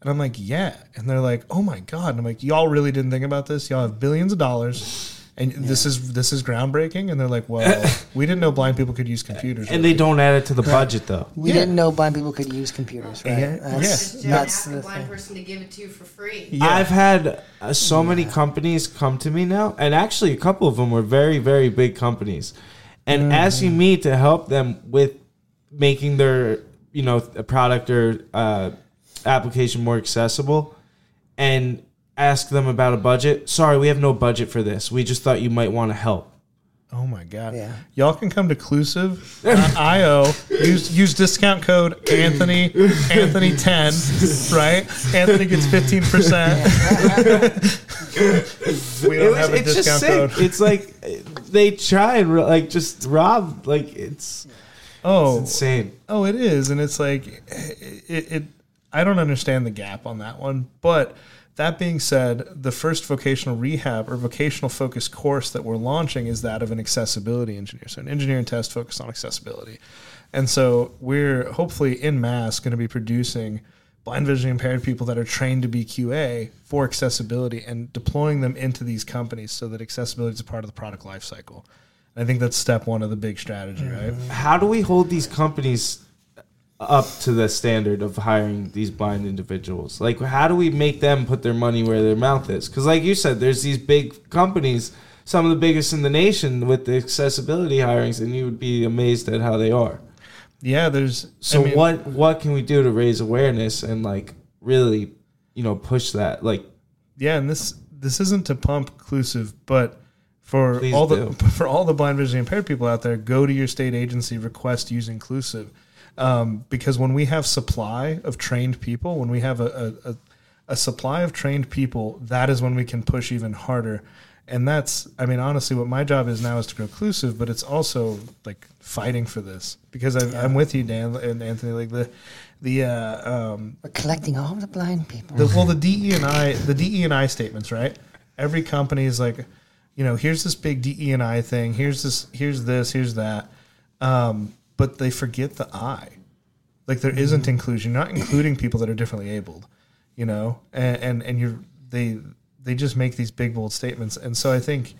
And I'm like, "Yeah," and they're like, "Oh my god!" And I'm like, "Y'all really didn't think about this? Y'all have billions of dollars." And this is this is groundbreaking, and they're like, "Well, [LAUGHS] we didn't know blind people could use computers." And they don't add it to the budget though. We Yeah. didn't know blind people could use computers, right? Yeah. That's, Just that's ask the a blind thing. person to give it to you for free. Yeah. I've had uh, so many companies come to me now, and actually a couple of them were very, very big companies, and asking me to help them with making their, you know, a product or uh, application more accessible, and ask them about a budget. Sorry, we have no budget for this. We just thought you might want to help. Oh my god! Yeah. Y'all can come to Clusiv uh, IO. Use use discount code Anthony Anthony ten. Right? Anthony gets fifteen percent. We don't was- have a it's just discount sick. code. It's like they try and like just rob. Like it's, Oh, it's insane. oh, it is, and it's like it, it. I don't understand the gap on that one, but. That being said, the first vocational rehab or vocational focused course that we're launching is that of an accessibility engineer. So, an engineering test focused on accessibility. And so, we're hopefully in mass going to be producing blind visually impaired people that are trained to be QA for accessibility and deploying them into these companies so that accessibility is a part of the product lifecycle. I think that's step one of the big strategy, right? how do we hold these companies up to the standard of hiring these blind individuals? Like, how do we make them put their money where their mouth is? Because, like you said, there's these big companies, some of the biggest in the nation, with the accessibility hirings, and you would be amazed at how they are. yeah, there's So I mean, what what can we do to raise awareness and like really, you know, push that? Like Yeah, and this this isn't to pump inclusive, but for all do. the [LAUGHS] for all the blind visually impaired people out there, go to your state agency, request use inclusive, um, because when we have supply of trained people, when we have a, a, a a supply of trained people, that is when we can push even harder. And that's, I mean, honestly, what my job is now is to go inclusive, but it's also like fighting for this because I, I'm with you, Dan and Anthony. Like the, the, uh, um, We're collecting all the blind people. the, well, the DE and I, the DE and I statements, right? Every company is like, you know, here's this big DE and I thing. Here's this. Here's this. Here's that. Um, but they forget the I. Like there isn't mm. inclusion. You're not including people that are differently abled. You know, and and, and you're they they just make these big bold statements. And so I think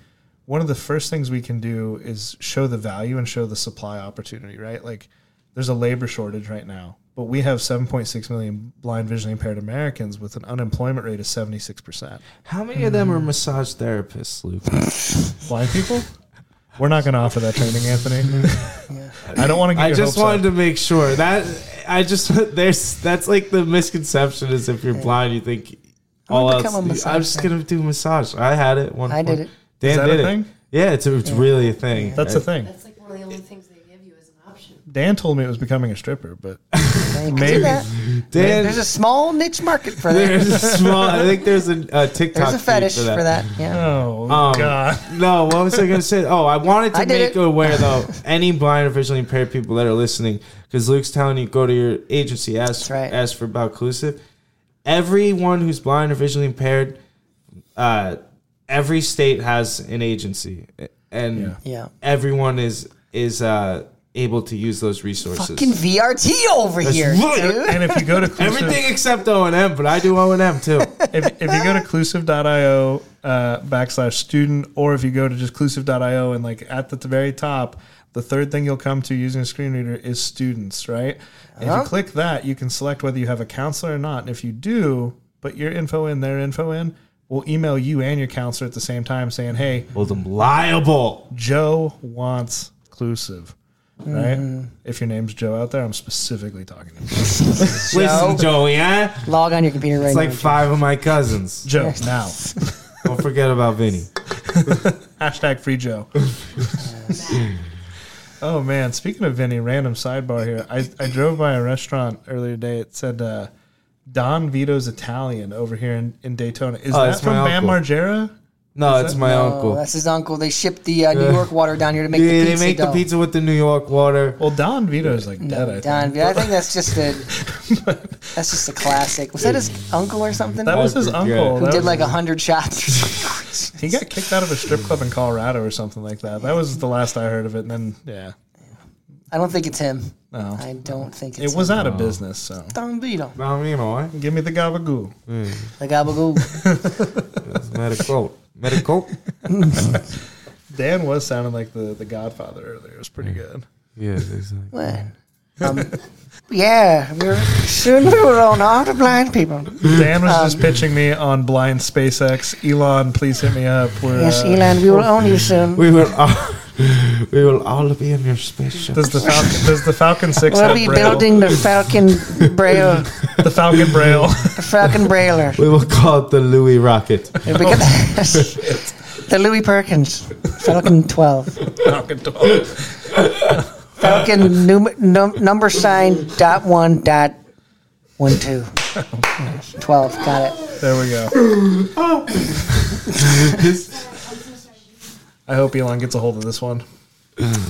one of the first things we can do is show the value and show the supply opportunity. Right, like there's a labor shortage right now, but we have 7.6 million blind visually impaired Americans with an unemployment rate of 76%. how many of them are mm. massage therapists, Luke? [LAUGHS] Blind people? We're not going to offer that training, Anthony. [LAUGHS] I don't want to I just wanted up. to make sure that I just [LAUGHS] there's that's like the misconception is if you're blind you think all wanna else. become a massage I'm just gonna do massage. I had it one. I point. did it. Dan Is that did a it. thing? Yeah, it's it's really a thing. That's a thing. That's like one of the only things they give you as an option. Dan told me it was becoming a stripper, but They can do maybe. Dan, There's a small niche market for that. there's a small. I think there's a, a TikTok. There's a fetish for that. Yeah. Oh, Um, God. No, what was I going to say? Oh, I wanted to I did make it. you aware though, [LAUGHS] any blind or visually impaired people that are listening, because Luke's telling you go to your agency, ask right. ask for about inclusive. Everyone who's blind or visually impaired, uh, every state has an agency, and Yeah. Yeah. everyone is is uh, able to use those resources. Fucking VRT over That's here, right. dude. And if you go to Clusiv, [LAUGHS] Everything except O and M, but I do O and M too. if, if you go to clusiv.io uh, backslash student, or if you go to just clusiv.io and like at the very top, the third thing you'll come to using a screen reader is students, right? If Uh-huh. you click that, you can select whether you have a counselor or not. And if you do, put your info in, their info in, we'll email you and your counselor at the same time saying, hey, Hold them liable. Joe wants inclusive. Right? Mm-hmm. If your name's Joe out there, I'm specifically talking to you. Listen, Joey, huh? Log on your computer right It's like now. five of my cousins. Joe, now. [LAUGHS] Don't forget about Vinny. [LAUGHS] Hashtag free Joe. [LAUGHS] oh man, speaking of Vinny, random sidebar here. I, I drove by a restaurant earlier today. It said uh, Don Vito's Italian over here in, in Daytona. Is Oh, that that's from my Bam uncle. Margera? No, it's my Oh, uncle. that's his uncle. They shipped the uh, New York water down here to make Yeah, the they pizza make the pizza with the New York water. Well, Don Vito's like dead. I Don, think. I think that's just a [LAUGHS] that's just a classic. Was that his uncle or something? That was his I uncle. forget. who That did was- like a hundred shots. [LAUGHS] [LAUGHS] he got kicked out of a strip club in Colorado or something like that. That was the last I heard of it. And then yeah, I don't think it's him. no, I don't think it's it was him. out of business. So Don Vito. Well, you know, eh? give me the gabagoo. The gabagoo. It's medical. Medical? [LAUGHS] Dan was sounding like the the Godfather earlier. It was pretty good. Yeah, exactly. What? Um, yeah, we're soon we were on all the blind people. Dan was Um, just pitching me on blind SpaceX. Elon, please hit me up. We're, Yes, uh, Elon, we will own you soon. We will all, we will all be in your spaceship. Does the Falcon does the Falcon Six We'll have be braille? building the Falcon Braille, the Falcon Braille? the Falcon Brailer. We will call it the Louis rocket. Oh, [LAUGHS] It'll the Louis Perkins Falcon 12. Falcon 12. Falcon num- num- number sign dot one dot one two. [LAUGHS] 12, got it. There we go. [GASPS] I hope Elon gets a hold of this one.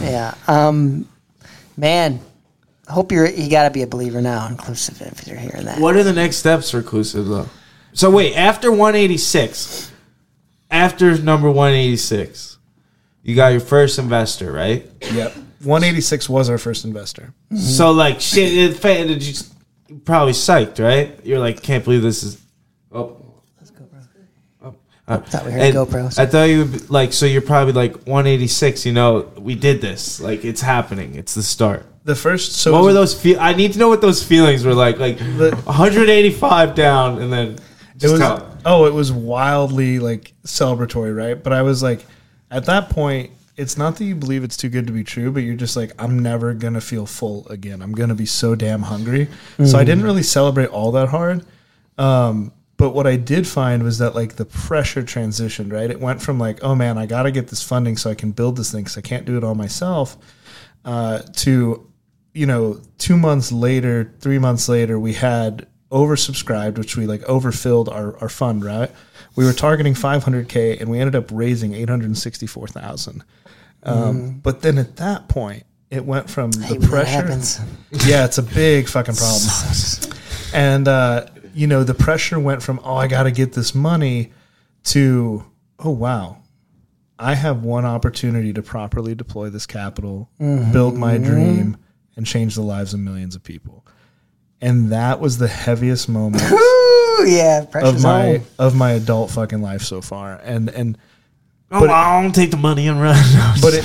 Yeah. Um, man, I hope you're, you got to be a believer now, inclusive, if you're hearing that. What are the next steps for inclusive though? So wait, after 186, after number 186, you got your first investor, right? Yep. 186 was our first investor. So like shit, it, fa- did you probably psyched, right? You're like, can't believe this is. Oh. Uh, Thought we heard and GoPros. I thought you would be, like so. You're probably like 186. You know, we did this. Like it's happening. It's the start. The first. So What were those feel? I need to know what those feelings were like. Like 185 down, and then It was tell. oh, it was wildly like celebratory, right? But I was like, at that point, it's not that you believe it's too good to be true, but you're just like, I'm never gonna feel full again. I'm gonna be so damn hungry. So I didn't really celebrate all that hard. Um, but what I did find was that like the pressure transitioned, right? It went from like, oh man, I got to get this funding so I can build this thing because I can't do it all myself, uh, to, you know, two months later, three months later, we had oversubscribed, which we like overfilled our, our fund, right? We were targeting 500K and we ended up raising 864,000. Um, But then at that point, it went from the pressure. Yeah, it's a big fucking problem. [LAUGHS] and uh, you know, the pressure went from oh, I got to get this money to oh wow, I have one opportunity to properly deploy this capital, mm-hmm. build my dream, and change the lives of millions of people. And that was the heaviest moment [LAUGHS] yeah, of my on. of my adult fucking life so far. And and Oh, But it- I'll take the money and run. [LAUGHS] No, but it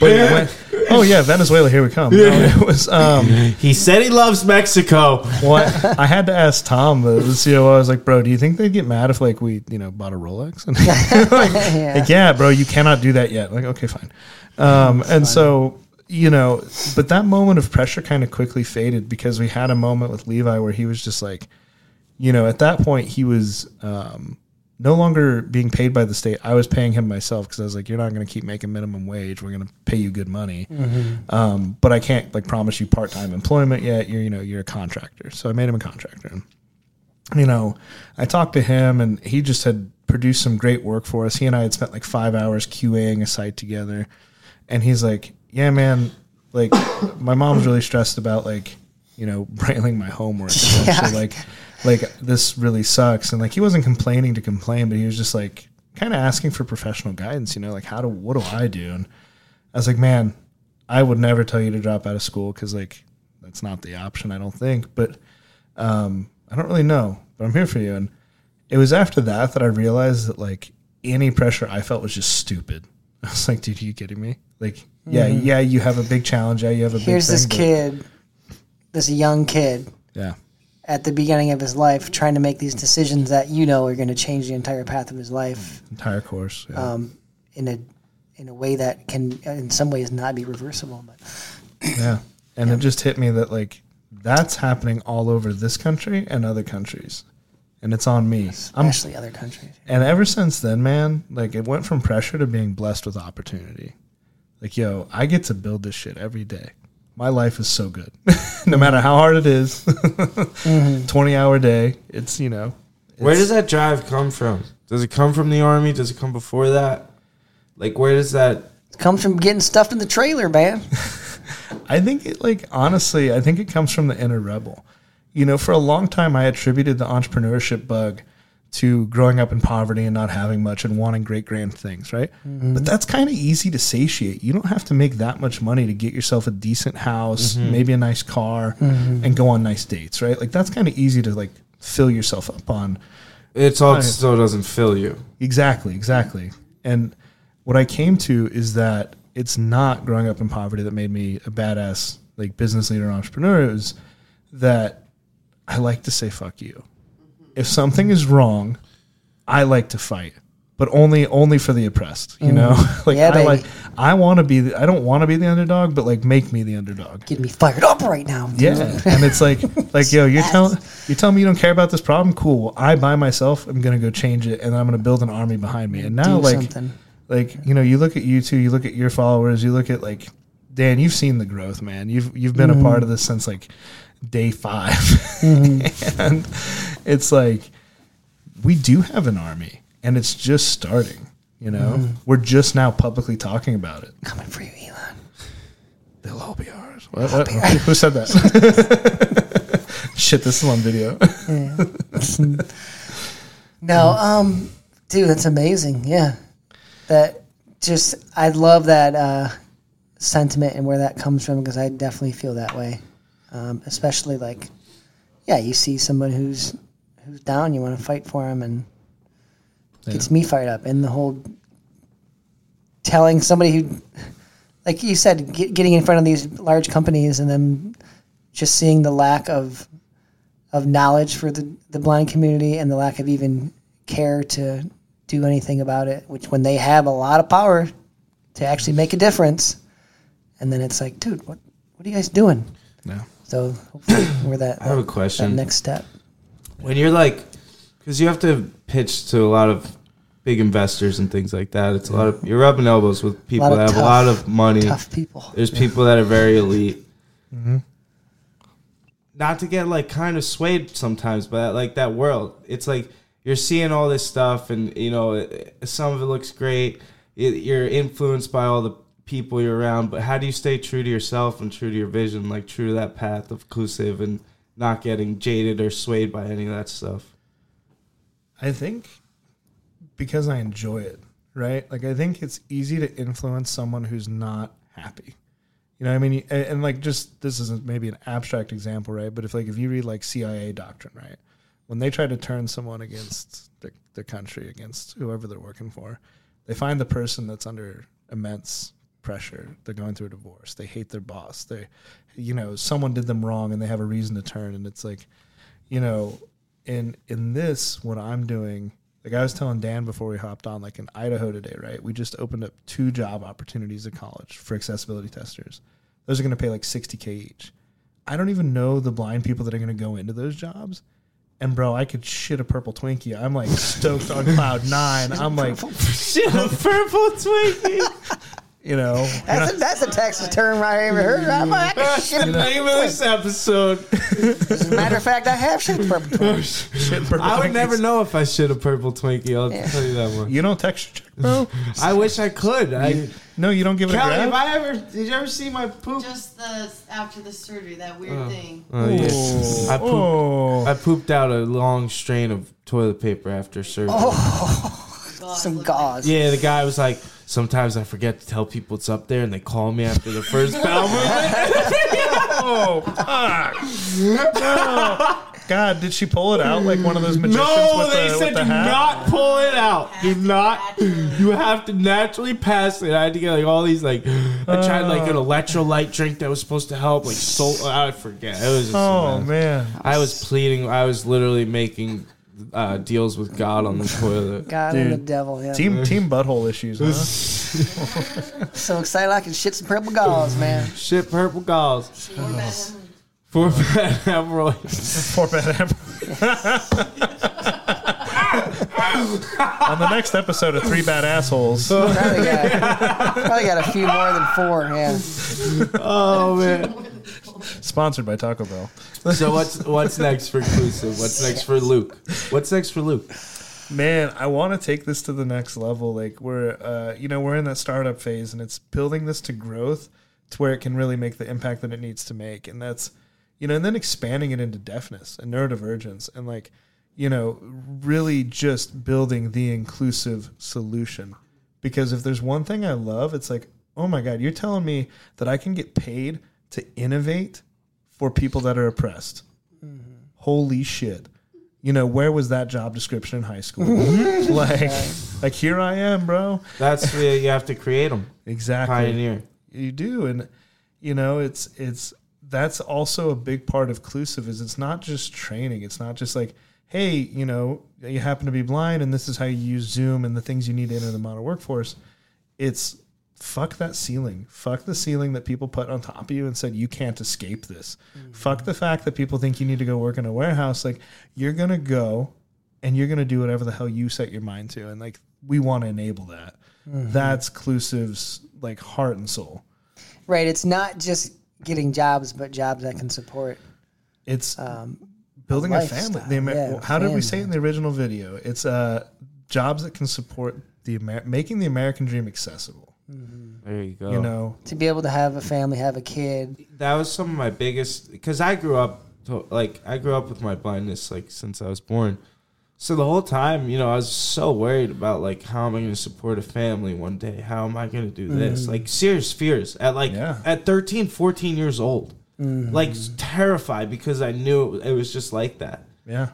but it went. Oh yeah, Venezuela, here we come. No, it was um. [LAUGHS] he said he loves Mexico. Well, I, I had to ask Tom, the, the COO. I was like, "Bro, do you think they'd get mad if like we, you know, bought a Rolex?" And [LAUGHS] like, Yeah. like, yeah, bro, you cannot do that yet. Like, okay, fine. Um, and so, you know, but that moment of pressure kind of quickly faded because we had a moment with Levi where he was just like, you know, at that point he was um, no longer being paid by the state. I was paying him myself because I was like, you're not going to keep making minimum wage. We're going to pay you good money, um, but I can't like promise you part time employment yet. You're you know you're a contractor, so I made him a contractor. And, you know, I talked to him and he just had produced some great work for us. He and I had spent like five hours QAing a site together. And he's like, yeah, man, like my mom's really stressed about like, you know, [LAUGHS] brailing my homework. [LAUGHS] Yeah. Like, like this really sucks. And like, he wasn't complaining to complain, but he was just like kind of asking for professional guidance, you know, like how do, what do I do? And I was like, man, I would never tell you to drop out of school. Cause like, that's not the option. I don't think, but, um, I don't really know, but I'm here for you. And it was after that that I realized that like any pressure I felt was just stupid. [LAUGHS] I was like, dude, are you kidding me? Like, yeah, yeah, you have a big challenge. Yeah, you have a big Here's this kid, this young kid Yeah, at the beginning of his life trying to make these decisions that you know are going to change the entire path of his life entire course. Yeah. um, in a in a way that can in some ways not be reversible. But [COUGHS] yeah. And it just hit me that like that's happening all over this country and other countries. And it's on me. I'm especially other countries. And ever since then, man, like it went from pressure to being blessed with opportunity. Like, yo, I get to build this shit every day. My life is so good. [LAUGHS] no matter how hard it is. Mm-hmm. [LAUGHS] 20 hour day. It's, you know. Where does that drive come from? Does it come from the army? Does it come before that? Like, where does that? It comes from getting stuffed in the trailer, man. [LAUGHS] I think it like honestly, I think it comes from the inner rebel. You know, for a long time I attributed the entrepreneurship bug to growing up in poverty and not having much and wanting great grand things, right? Mm-hmm. But that's kind of easy to satiate. You don't have to make that much money to get yourself a decent house, mm-hmm. maybe a nice car, mm-hmm. and go on nice dates, right? Like that's kind of easy to like fill yourself up on. It all Right. still doesn't fill you. Exactly, exactly. And what I came to is that it's not growing up in poverty that made me a badass like business leader and entrepreneur. It was that I like to say fuck you. If something is wrong, I like to fight. But only only for the oppressed, you know. Mm. [LAUGHS] like Yeah, I baby. like I want to be the, I don't want to be the underdog, but like make me the underdog. Get me fired up right now. dude. Yeah, and it's like, [LAUGHS] like, yo, you're telling you telling me you don't care about this problem. Cool. Well, I by myself I'm gonna go change it, and I'm gonna build an army behind me. And now, Do like, something. like you know, you look at you two, you look at your followers, you look at like Dan. You've seen the growth, man. You've you've been a mm-hmm. part of this since like day 5 mm-hmm. [LAUGHS] and it's like we do have an army, and it's just starting. You know, we're just now publicly talking about it. Coming for you, Elon. They'll all be ours. What, what? [LAUGHS] Who said that? [LAUGHS] Shit, this is on video. [LAUGHS] No, um, dude, that's amazing. Yeah, that just I love that uh, sentiment and where that comes from because I definitely feel that way. Um, especially like, yeah, you see someone who's who's down, you want to fight for him, and gets me fired up. And the whole telling somebody who, like you said, get, getting in front of these large companies and then just seeing the lack of of knowledge for the, the blind community and the lack of even care to do anything about it, which when they have a lot of power to actually make a difference. And then it's like, dude, what what are you guys doing? No. So hopefully we're that. I have a question. next step. When you're like because you have to pitch to a lot of big investors and things like that. It's a lot of you're rubbing elbows with people that have tough- a lot of money. Tough people. there's people that are very elite. Mm-hmm. Not to get like kind of swayed sometimes but like that world. It's like you're seeing all this stuff and you know it- some of it looks great. It- you're influenced by all the people you're around but how do you stay true to yourself and true to your vision like true to that path of inclusive and not getting jaded or swayed by any of that stuff I think because I enjoy it, right? Like I think it's easy to influence someone who's not happy. You know, I mean, and, and like just this is maybe an abstract example, right? But if like if you read like CIA doctrine, right, when they try to turn someone against the country, against whoever they're working for, they find the person that's under immense pressure. They're going through a divorce. They hate their boss. They, you know, someone did them wrong, and they have a reason to turn. And it's like, you know, in in this, what I'm doing, like I was telling Dan before we hopped on, like in Idaho today, right? We just opened up two job opportunities at college for accessibility testers. Those are going to pay like 60k each. I don't even know the blind people that are going to go into those jobs. And bro, I could shit a purple Twinkie. I'm like stoked on cloud nine. I'm like, [LAUGHS] Shit, a purple Twinkie. You know, That's a, that's a Texas term I ever heard. I'm like, I That's shit the name of this episode. As a matter of fact, I have shit purple Twinkies. shit purple I would Twinkies. never know if I shit a purple Twinkie. I'll tell you that one. You don't texture check, bro. [LAUGHS] I wish I could. I, No, you don't give it a grab. if I ever did you ever see my poop? Just the after the surgery, that weird oh. thing. Oh, yeah. Oh. I pooped. Oh. I pooped out a long strain of toilet paper after surgery. Oh. God, [LAUGHS] Some look gauze. Yeah, the guy was like, sometimes I forget to tell people it's up there, and they call me after the first [LAUGHS] bowel movement. Oh, fuck. No. God, did she pull it out like one of those magicians No, with they the, said with the do hat? not pull it out. Do not. You have to naturally pass it. I had to get like all these like. I tried like an uh. electrolyte drink that was supposed to help. Like salt. I forget. It was just. Oh mess. man. I was pleading. I was literally making uh, deals with God on the toilet. [LAUGHS] God and the devil. Yeah. Team team butthole issues, huh? [LAUGHS] So excited I can shit some purple gauze, man. Shit, purple gauze. Four bad [LAUGHS] hemorrhoids. For bad hemorrhoids. Poor bad Amber. On the next episode of Three Bad Assholes, Probably got, probably got a few more than four. Yeah. Oh man. Sponsored by Taco Bell. So what's what's next for inclusive? What's next for Luke? What's next for Luke? Man, I want to take this to the next level. Like we're, uh, you know, we're in that startup phase, and it's building this to growth to where it can really make the impact that it needs to make, and that's, you know, and then expanding it into deafness and neurodivergence, and like, you know, really just building the inclusive solution. Because if there's one thing I love, it's like, oh my god, you're telling me that I can get paid to innovate for people that are oppressed. Mm-hmm. Holy shit you know, where was that job description in high school? [LAUGHS] like, like here I am, bro. That's where you have to create them. Exactly. Pioneer. You do, and you know, it's it's that's also a big part of inclusive. Is it's not just training. It's not just like, hey, you know, you happen to be blind, and this is how you use Zoom and the things you need to enter the modern workforce. It's fuck that ceiling. Fuck the ceiling that people put on top of you and said you can't escape this. Fuck the fact that people think you need to go work in a warehouse. Like you're gonna go and you're gonna do whatever the hell you set your mind to. And like we want to enable that. That's Clusiv's like heart and soul. Right. It's not just getting jobs, but jobs that can support. It's Um, building a lifestyle, family. The Amer- yeah, how did we say it in the original video? It's uh, jobs that can support the Amer- making the American dream accessible. Mm-hmm. There you go. You know, to be able to have a family, have a kid. that was some of my biggest because I grew up to, like I grew up with my blindness like since I was born. So the whole time, you know, I was so worried about like how am I going to support a family one day? How am I going to do this? Mm-hmm. Like serious fears at like Yeah. at 13, 14 years old. Mm-hmm. Like terrified because I knew it, it was just like that. yeah.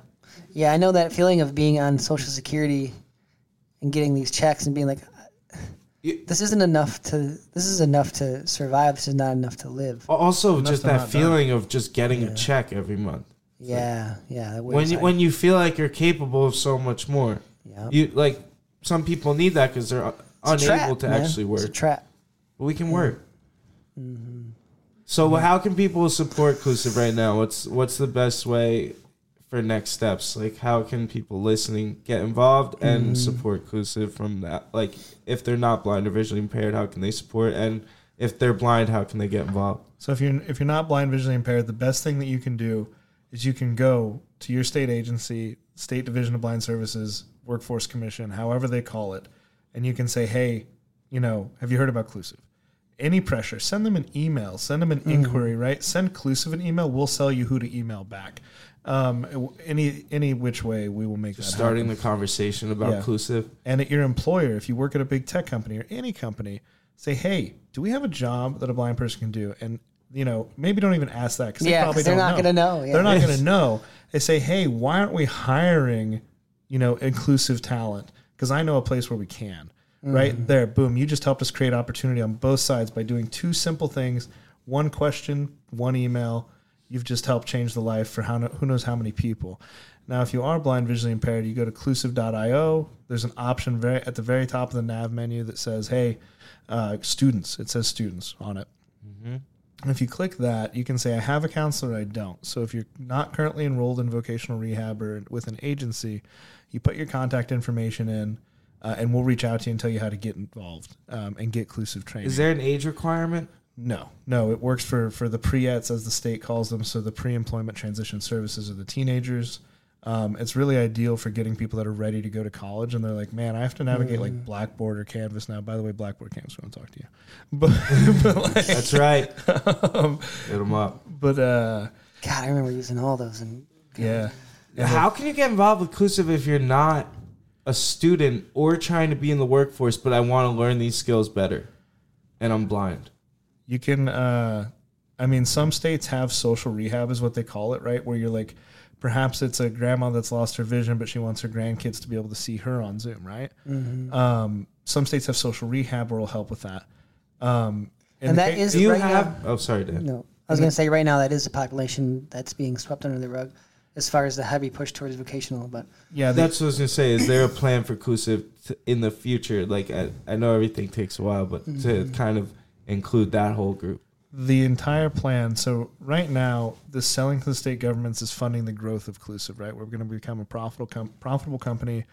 Yeah, I know that feeling of being on Social Security and getting these checks and being like, You- this isn't enough to. This is enough to survive. This is not enough to live. Also, just to that not feeling of just getting a check every month. Yeah, yeah. that When wears you, on when you feel like you're capable of so much more. Yeah. You like some people need that because they're It's a unable trap, to man. actually It's a work. trap. but we can work. Mm-hmm. So how can people support Inclusive right now? What's what's the best way for next steps? Like how can people listening get involved and mm-hmm. support Inclusive from that? Like if they're not blind or visually impaired, how can they support? And if they're blind, how can they get involved? So if you're if you're not blind visually impaired, the best thing that you can do is you can go to your state agency, State Division of Blind Services, Workforce Commission, however they call it, and you can say, "Hey, you know, have you heard about Clusiv?" Any pressure, send them an email, send them an mm-hmm. inquiry, right? Send Clusiv an email. We'll sell you who to email back. Um, any any which way, we will make that happen. Starting the conversation about Yeah. Inclusive. and at your employer, if you work at a big tech company or any company, say, "Hey, do we have a job that a blind person can do?" And you know, maybe don't even ask that because Yeah, they 'cause probably they're don't not gonna know, yeah. They're not going to know. They say, "Hey, why aren't we hiring, you know, inclusive talent?" Because I know a place where we can. Mm-hmm. Right there, boom! You just helped us create opportunity on both sides by doing two simple things: one question, one email. You've just helped change the life for how who knows how many people. Now, if you are blind visually impaired, you go to clusiv.io. There's an option very at the very top of the nav menu that says, "Hey, uh, students." It says students on it. And if you click that, you can say, I have a counselor, I don't. So if you're not currently enrolled in vocational rehab or with an agency, you put your contact information in, uh, and we'll reach out to you and tell you how to get involved um, and get inclusive training. Is there an age requirement? No, no, it works for for the pre-ets as the state calls them. So the pre-employment transition services are the teenagers. Um, it's really ideal for getting people that are ready to go to college, and they're like, "Man, I have to navigate like Blackboard or Canvas now." By the way, Blackboard Canvas, we want to talk to you, [LAUGHS] but but [LAUGHS] like, That's right. [LAUGHS] Hit them up. but uh, God, I remember using all those. And yeah, How can you get involved with Inclusive if you're not a student or trying to be in the workforce, but I want to learn these skills better and I'm blind? You can. Uh, I mean, some states have social rehab, is what they call it, right? Where you're like, perhaps it's a grandma that's lost her vision, but she wants her grandkids to be able to see her on Zoom, right? Um, some states have social rehab where will help with that. Um, in And the that ca- is you right have. now- Oh, sorry, Dan. No, I was going to say right now that is a population that's being swept under the rug, as far as the heavy push towards vocational. But yeah, they, That's what I was going to say. Is there a plan for Inclusive to, in the future? Like, I, I know everything takes a while, but to kind of include that whole group. the entire plan. So right now, the selling to the state governments is funding the growth of Clusiv. Right, we're going to become a profitable com- profitable company,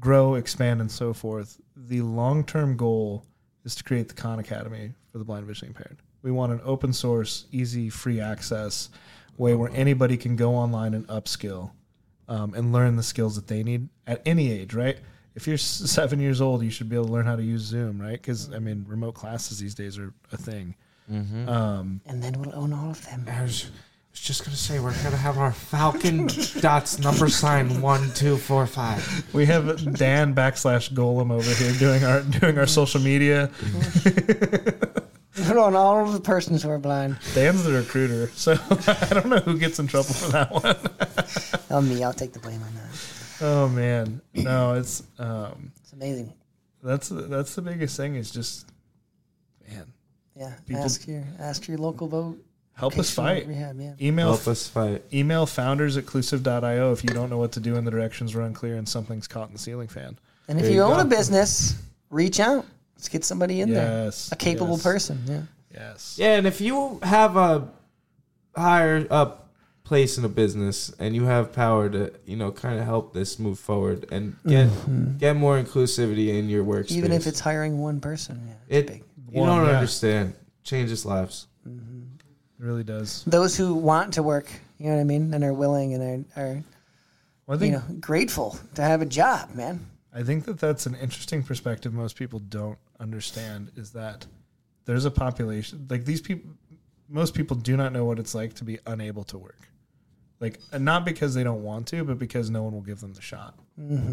grow, expand, and so forth. The long term goal is to create the Khan Academy for the blind visually impaired. We want an open source, easy, free access way where anybody can go online and upskill um, and learn the skills that they need at any age. Right. If you're seven years old, you should be able to learn how to use Zoom, right? Because I mean, remote classes these days are a thing. Um, and then we'll own all of them. I was, I was just going to say, we're going to have our Falcon [LAUGHS] dots number sign one, two, four, five. we have Dan backslash Golem over here doing our doing our social media. We'll own all of the persons who are blind. Dan's the recruiter, so [LAUGHS] I don't know who gets in trouble for that one. Oh, me. I'll take the blame on that. Oh man, no, it's um, It's amazing. that's that's the biggest thing is just man, Yeah. People- ask your ask your local vote. help us fight. Rehab. Yeah. Email Help us fight. email founders at clusiv.io if you don't know what to do and the directions are unclear and something's caught in the ceiling fan. And if There you, you own go. a business, reach out. Let's get somebody in there. A capable yes, person. Yeah. Yes. Yeah, and if you have a higher up place in a business and you have power to, you know, kind of help this move forward and get mm-hmm. get more inclusivity in your workspace. Even if it's hiring one person. Yeah. It, big. you One, don't yeah. understand. Changes lives. Mm-hmm. It really does. Those who want to work, you know what I mean, and are willing and are, are Well, I you know grateful to have a job, man. I think that that's an interesting perspective most people don't understand is that there's a population like these people most people do not know what it's like to be unable to work. Like and not because they don't want to, but because no one will give them the shot.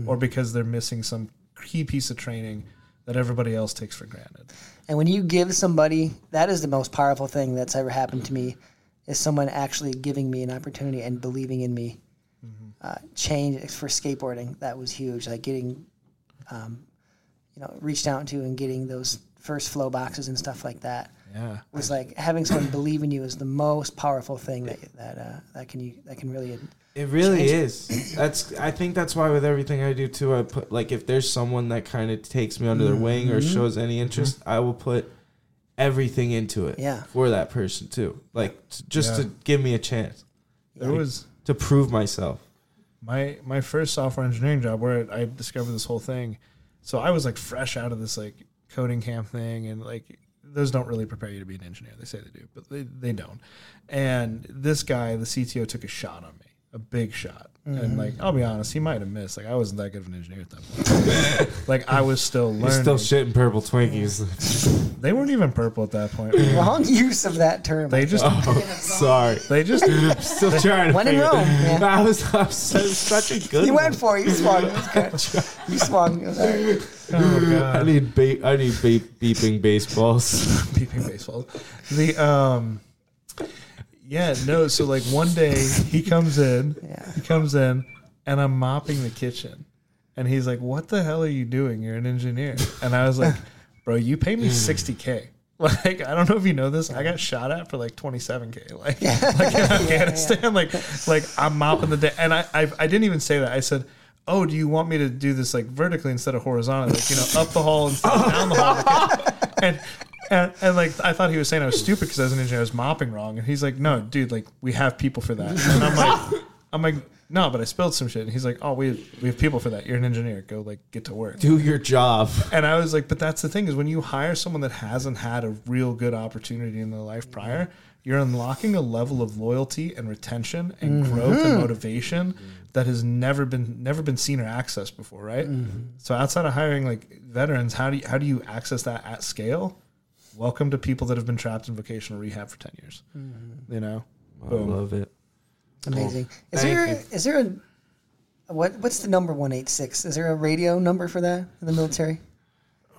Or because they're missing some key piece of training that everybody else takes for granted. And when you give somebody, that is the most powerful thing that's ever happened to me, is someone actually giving me an opportunity and believing in me. Uh, change for skateboarding, that was huge. Like getting, um, you know, reached out to and getting those first flow boxes and stuff like that Yeah. was like having someone believe in you is the most powerful thing that that uh, that can you that can really. It really Change it. is. That's I think that's why with everything I do too, I put like if there's someone that kind of takes me under their wing or shows any interest, I will put everything into it Yeah. for that person too. Like t- just Yeah. to give me a chance There was to prove myself. my my first software engineering job where I discovered this whole thing. So I was like fresh out of this like coding camp thing, and like those don't really prepare you to be an engineer. They say they do, but they they don't. And this guy, the CTO, took a shot on me, a big shot. And mm-hmm. like I'll be honest, he might have missed. Like I wasn't that good of an engineer at that point. [LAUGHS] like I was still You're learning. still shitting purple Twinkies. [LAUGHS] they weren't even purple at that point. Wrong use of that term. They just Oh, Sorry. they just [LAUGHS] I'm still trying to When in Rome, it. yeah. I was, I was so- such a good you one. went for it. You swung. It was good. You swung. It was all right. Oh [LAUGHS] I need ba- I need ba- beeping baseballs. [LAUGHS] peeping baseball. The um, yeah, no. So like one day he comes in, Yeah. he comes in, and I'm mopping the kitchen, and he's like, "What the hell are you doing? You're an engineer." And I was like, [LAUGHS] "Bro, you pay me sixty k." Like I don't know if you know this, I got shot at for like twenty seven k. Like like in Afghanistan, like like I'm mopping the day, and I, I I didn't even say that. I said. Oh, do you want me to do this like vertically instead of horizontally? Like, you know, up the hall instead of down the hall. [LAUGHS] and and, and like I thought he was saying I was stupid because I was an engineer I was mopping wrong, and he's like, "No, dude, like we have people for that." And I'm like, [LAUGHS] "I'm like, no, but I spilled some shit." And he's like, "Oh, we have, we have people for that. You're an engineer. Go like get to work." Do your job. And I was like, "But that's the thing is when you hire someone that hasn't had a real good opportunity in their life prior." You're unlocking a level of loyalty and retention and growth and mm-hmm. motivation that has never been never been seen or accessed before, right? Mm-hmm. So outside of hiring like veterans, how do you, how do you access that at scale? Welcome to people that have been trapped in vocational rehab for ten years. Mm-hmm. You know, I Boom. love it. Amazing. Is Thank there you. is there a what what's the number one eight six? Is there a radio number for that in the military?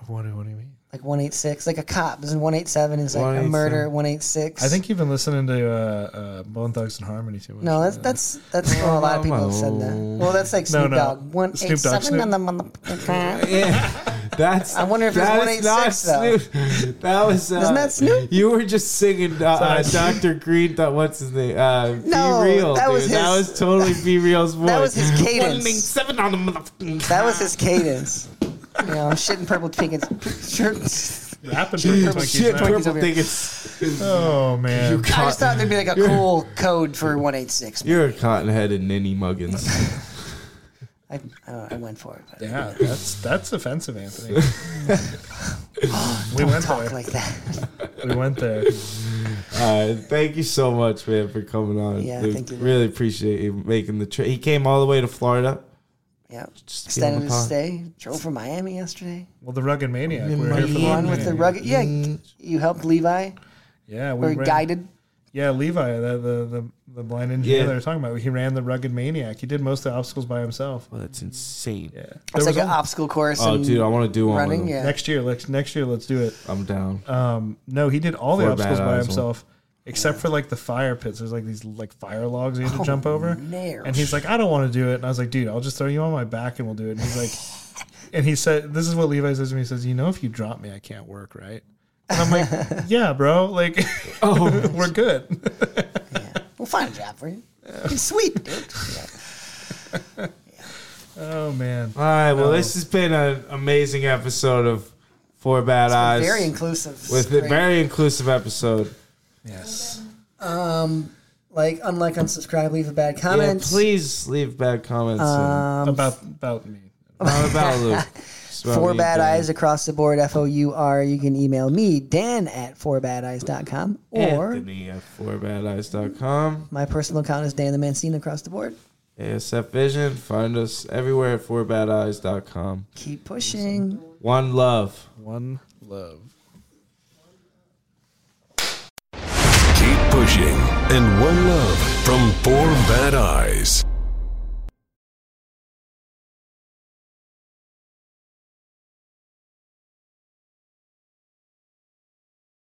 what what do you mean? Like one eight six, like a cop. One eight seven is like a 187. murder? One eight six. I think you've been listening to uh, uh, Bone Thugs and Harmony too much. no. That's that's that's well, a lot of people have said that. Well, that's like No, Snoop no. Dogg. One Snoop eight Dogg, seven Snoop- on the. Yeah, [LAUGHS] that's. I wonder if it's that is 186 not though. Snoop. That was. Uh, Isn't that Snoop? You were just singing uh, uh, Dr. Green. Thought what's his name? Uh, No, be real. that was that his- was totally B-Real's voice. [LAUGHS] That was his cadence. seven on the motherfucking. That was his cadence. You know, shitting purple tickets. Sure. rapping for Twinkies Shit, now. Purple over here. tickets. Oh man, I just thought there'd be like a cool code for one eight six. You're a cotton-headed ninny muggins. [LAUGHS] I, I, don't know, I went for it. But yeah, that's that's offensive, Anthony. [LAUGHS] we went talk there. like that. We went there. Uh, thank you so much, man, for coming on. Yeah, We thank you. Really appreciate you making the trip. He came all the way to Florida. Yeah. Just to Extended his stay. Drove from Miami yesterday. Well, the rugged maniac. We're here for the One rugged with the maniac. rugged. Yeah, you helped Levi Yeah, we or ran- guided. Yeah, Levi, the the the, the blind engineer Yeah. they were talking about. He ran the rugged maniac. He did most of the obstacles by himself. Oh, that's insane. Yeah, It's There like was an a- obstacle course. Oh, and dude, I want to do one. running. Running, Yeah. next year. Let's next year. Let's do it. I'm down. Um, no, he did all the Four obstacles bad by eyes, himself, except for like the fire pits. There's like these like fire logs you had to jump oh, over. nails. And he's like, I don't want to do it. And I was like, dude, I'll just throw you on my back and we'll do it. And he's like, [LAUGHS] and he said, this is what Levi says to me. He says, you know, if you drop me, I can't work, right? And I'm like, [LAUGHS] yeah, bro. Like, Oh, [LAUGHS] we're good. yeah. We'll find a job for you. It's sweet, dude. Yeah. Oh man. all right. Well, this has been an amazing episode of Four Bad Eyes. Very inclusive. With a very inclusive episode. Yes. like unlike unsubscribe, leave a bad Yeah, comment. please leave bad comments Um, about about me. not [LAUGHS] about Luke. Four bad Dan. eyes across the board. F O U R. You can email me Dan at fourbadeyes.com or Anthony at fourbadeyes.com. my personal account is Dan the Mancina across the board. ASF Vision. Find us everywhere at fourbadeyes.com. Keep pushing. One love. One love. Keep pushing and one love from Four Bad Eyes.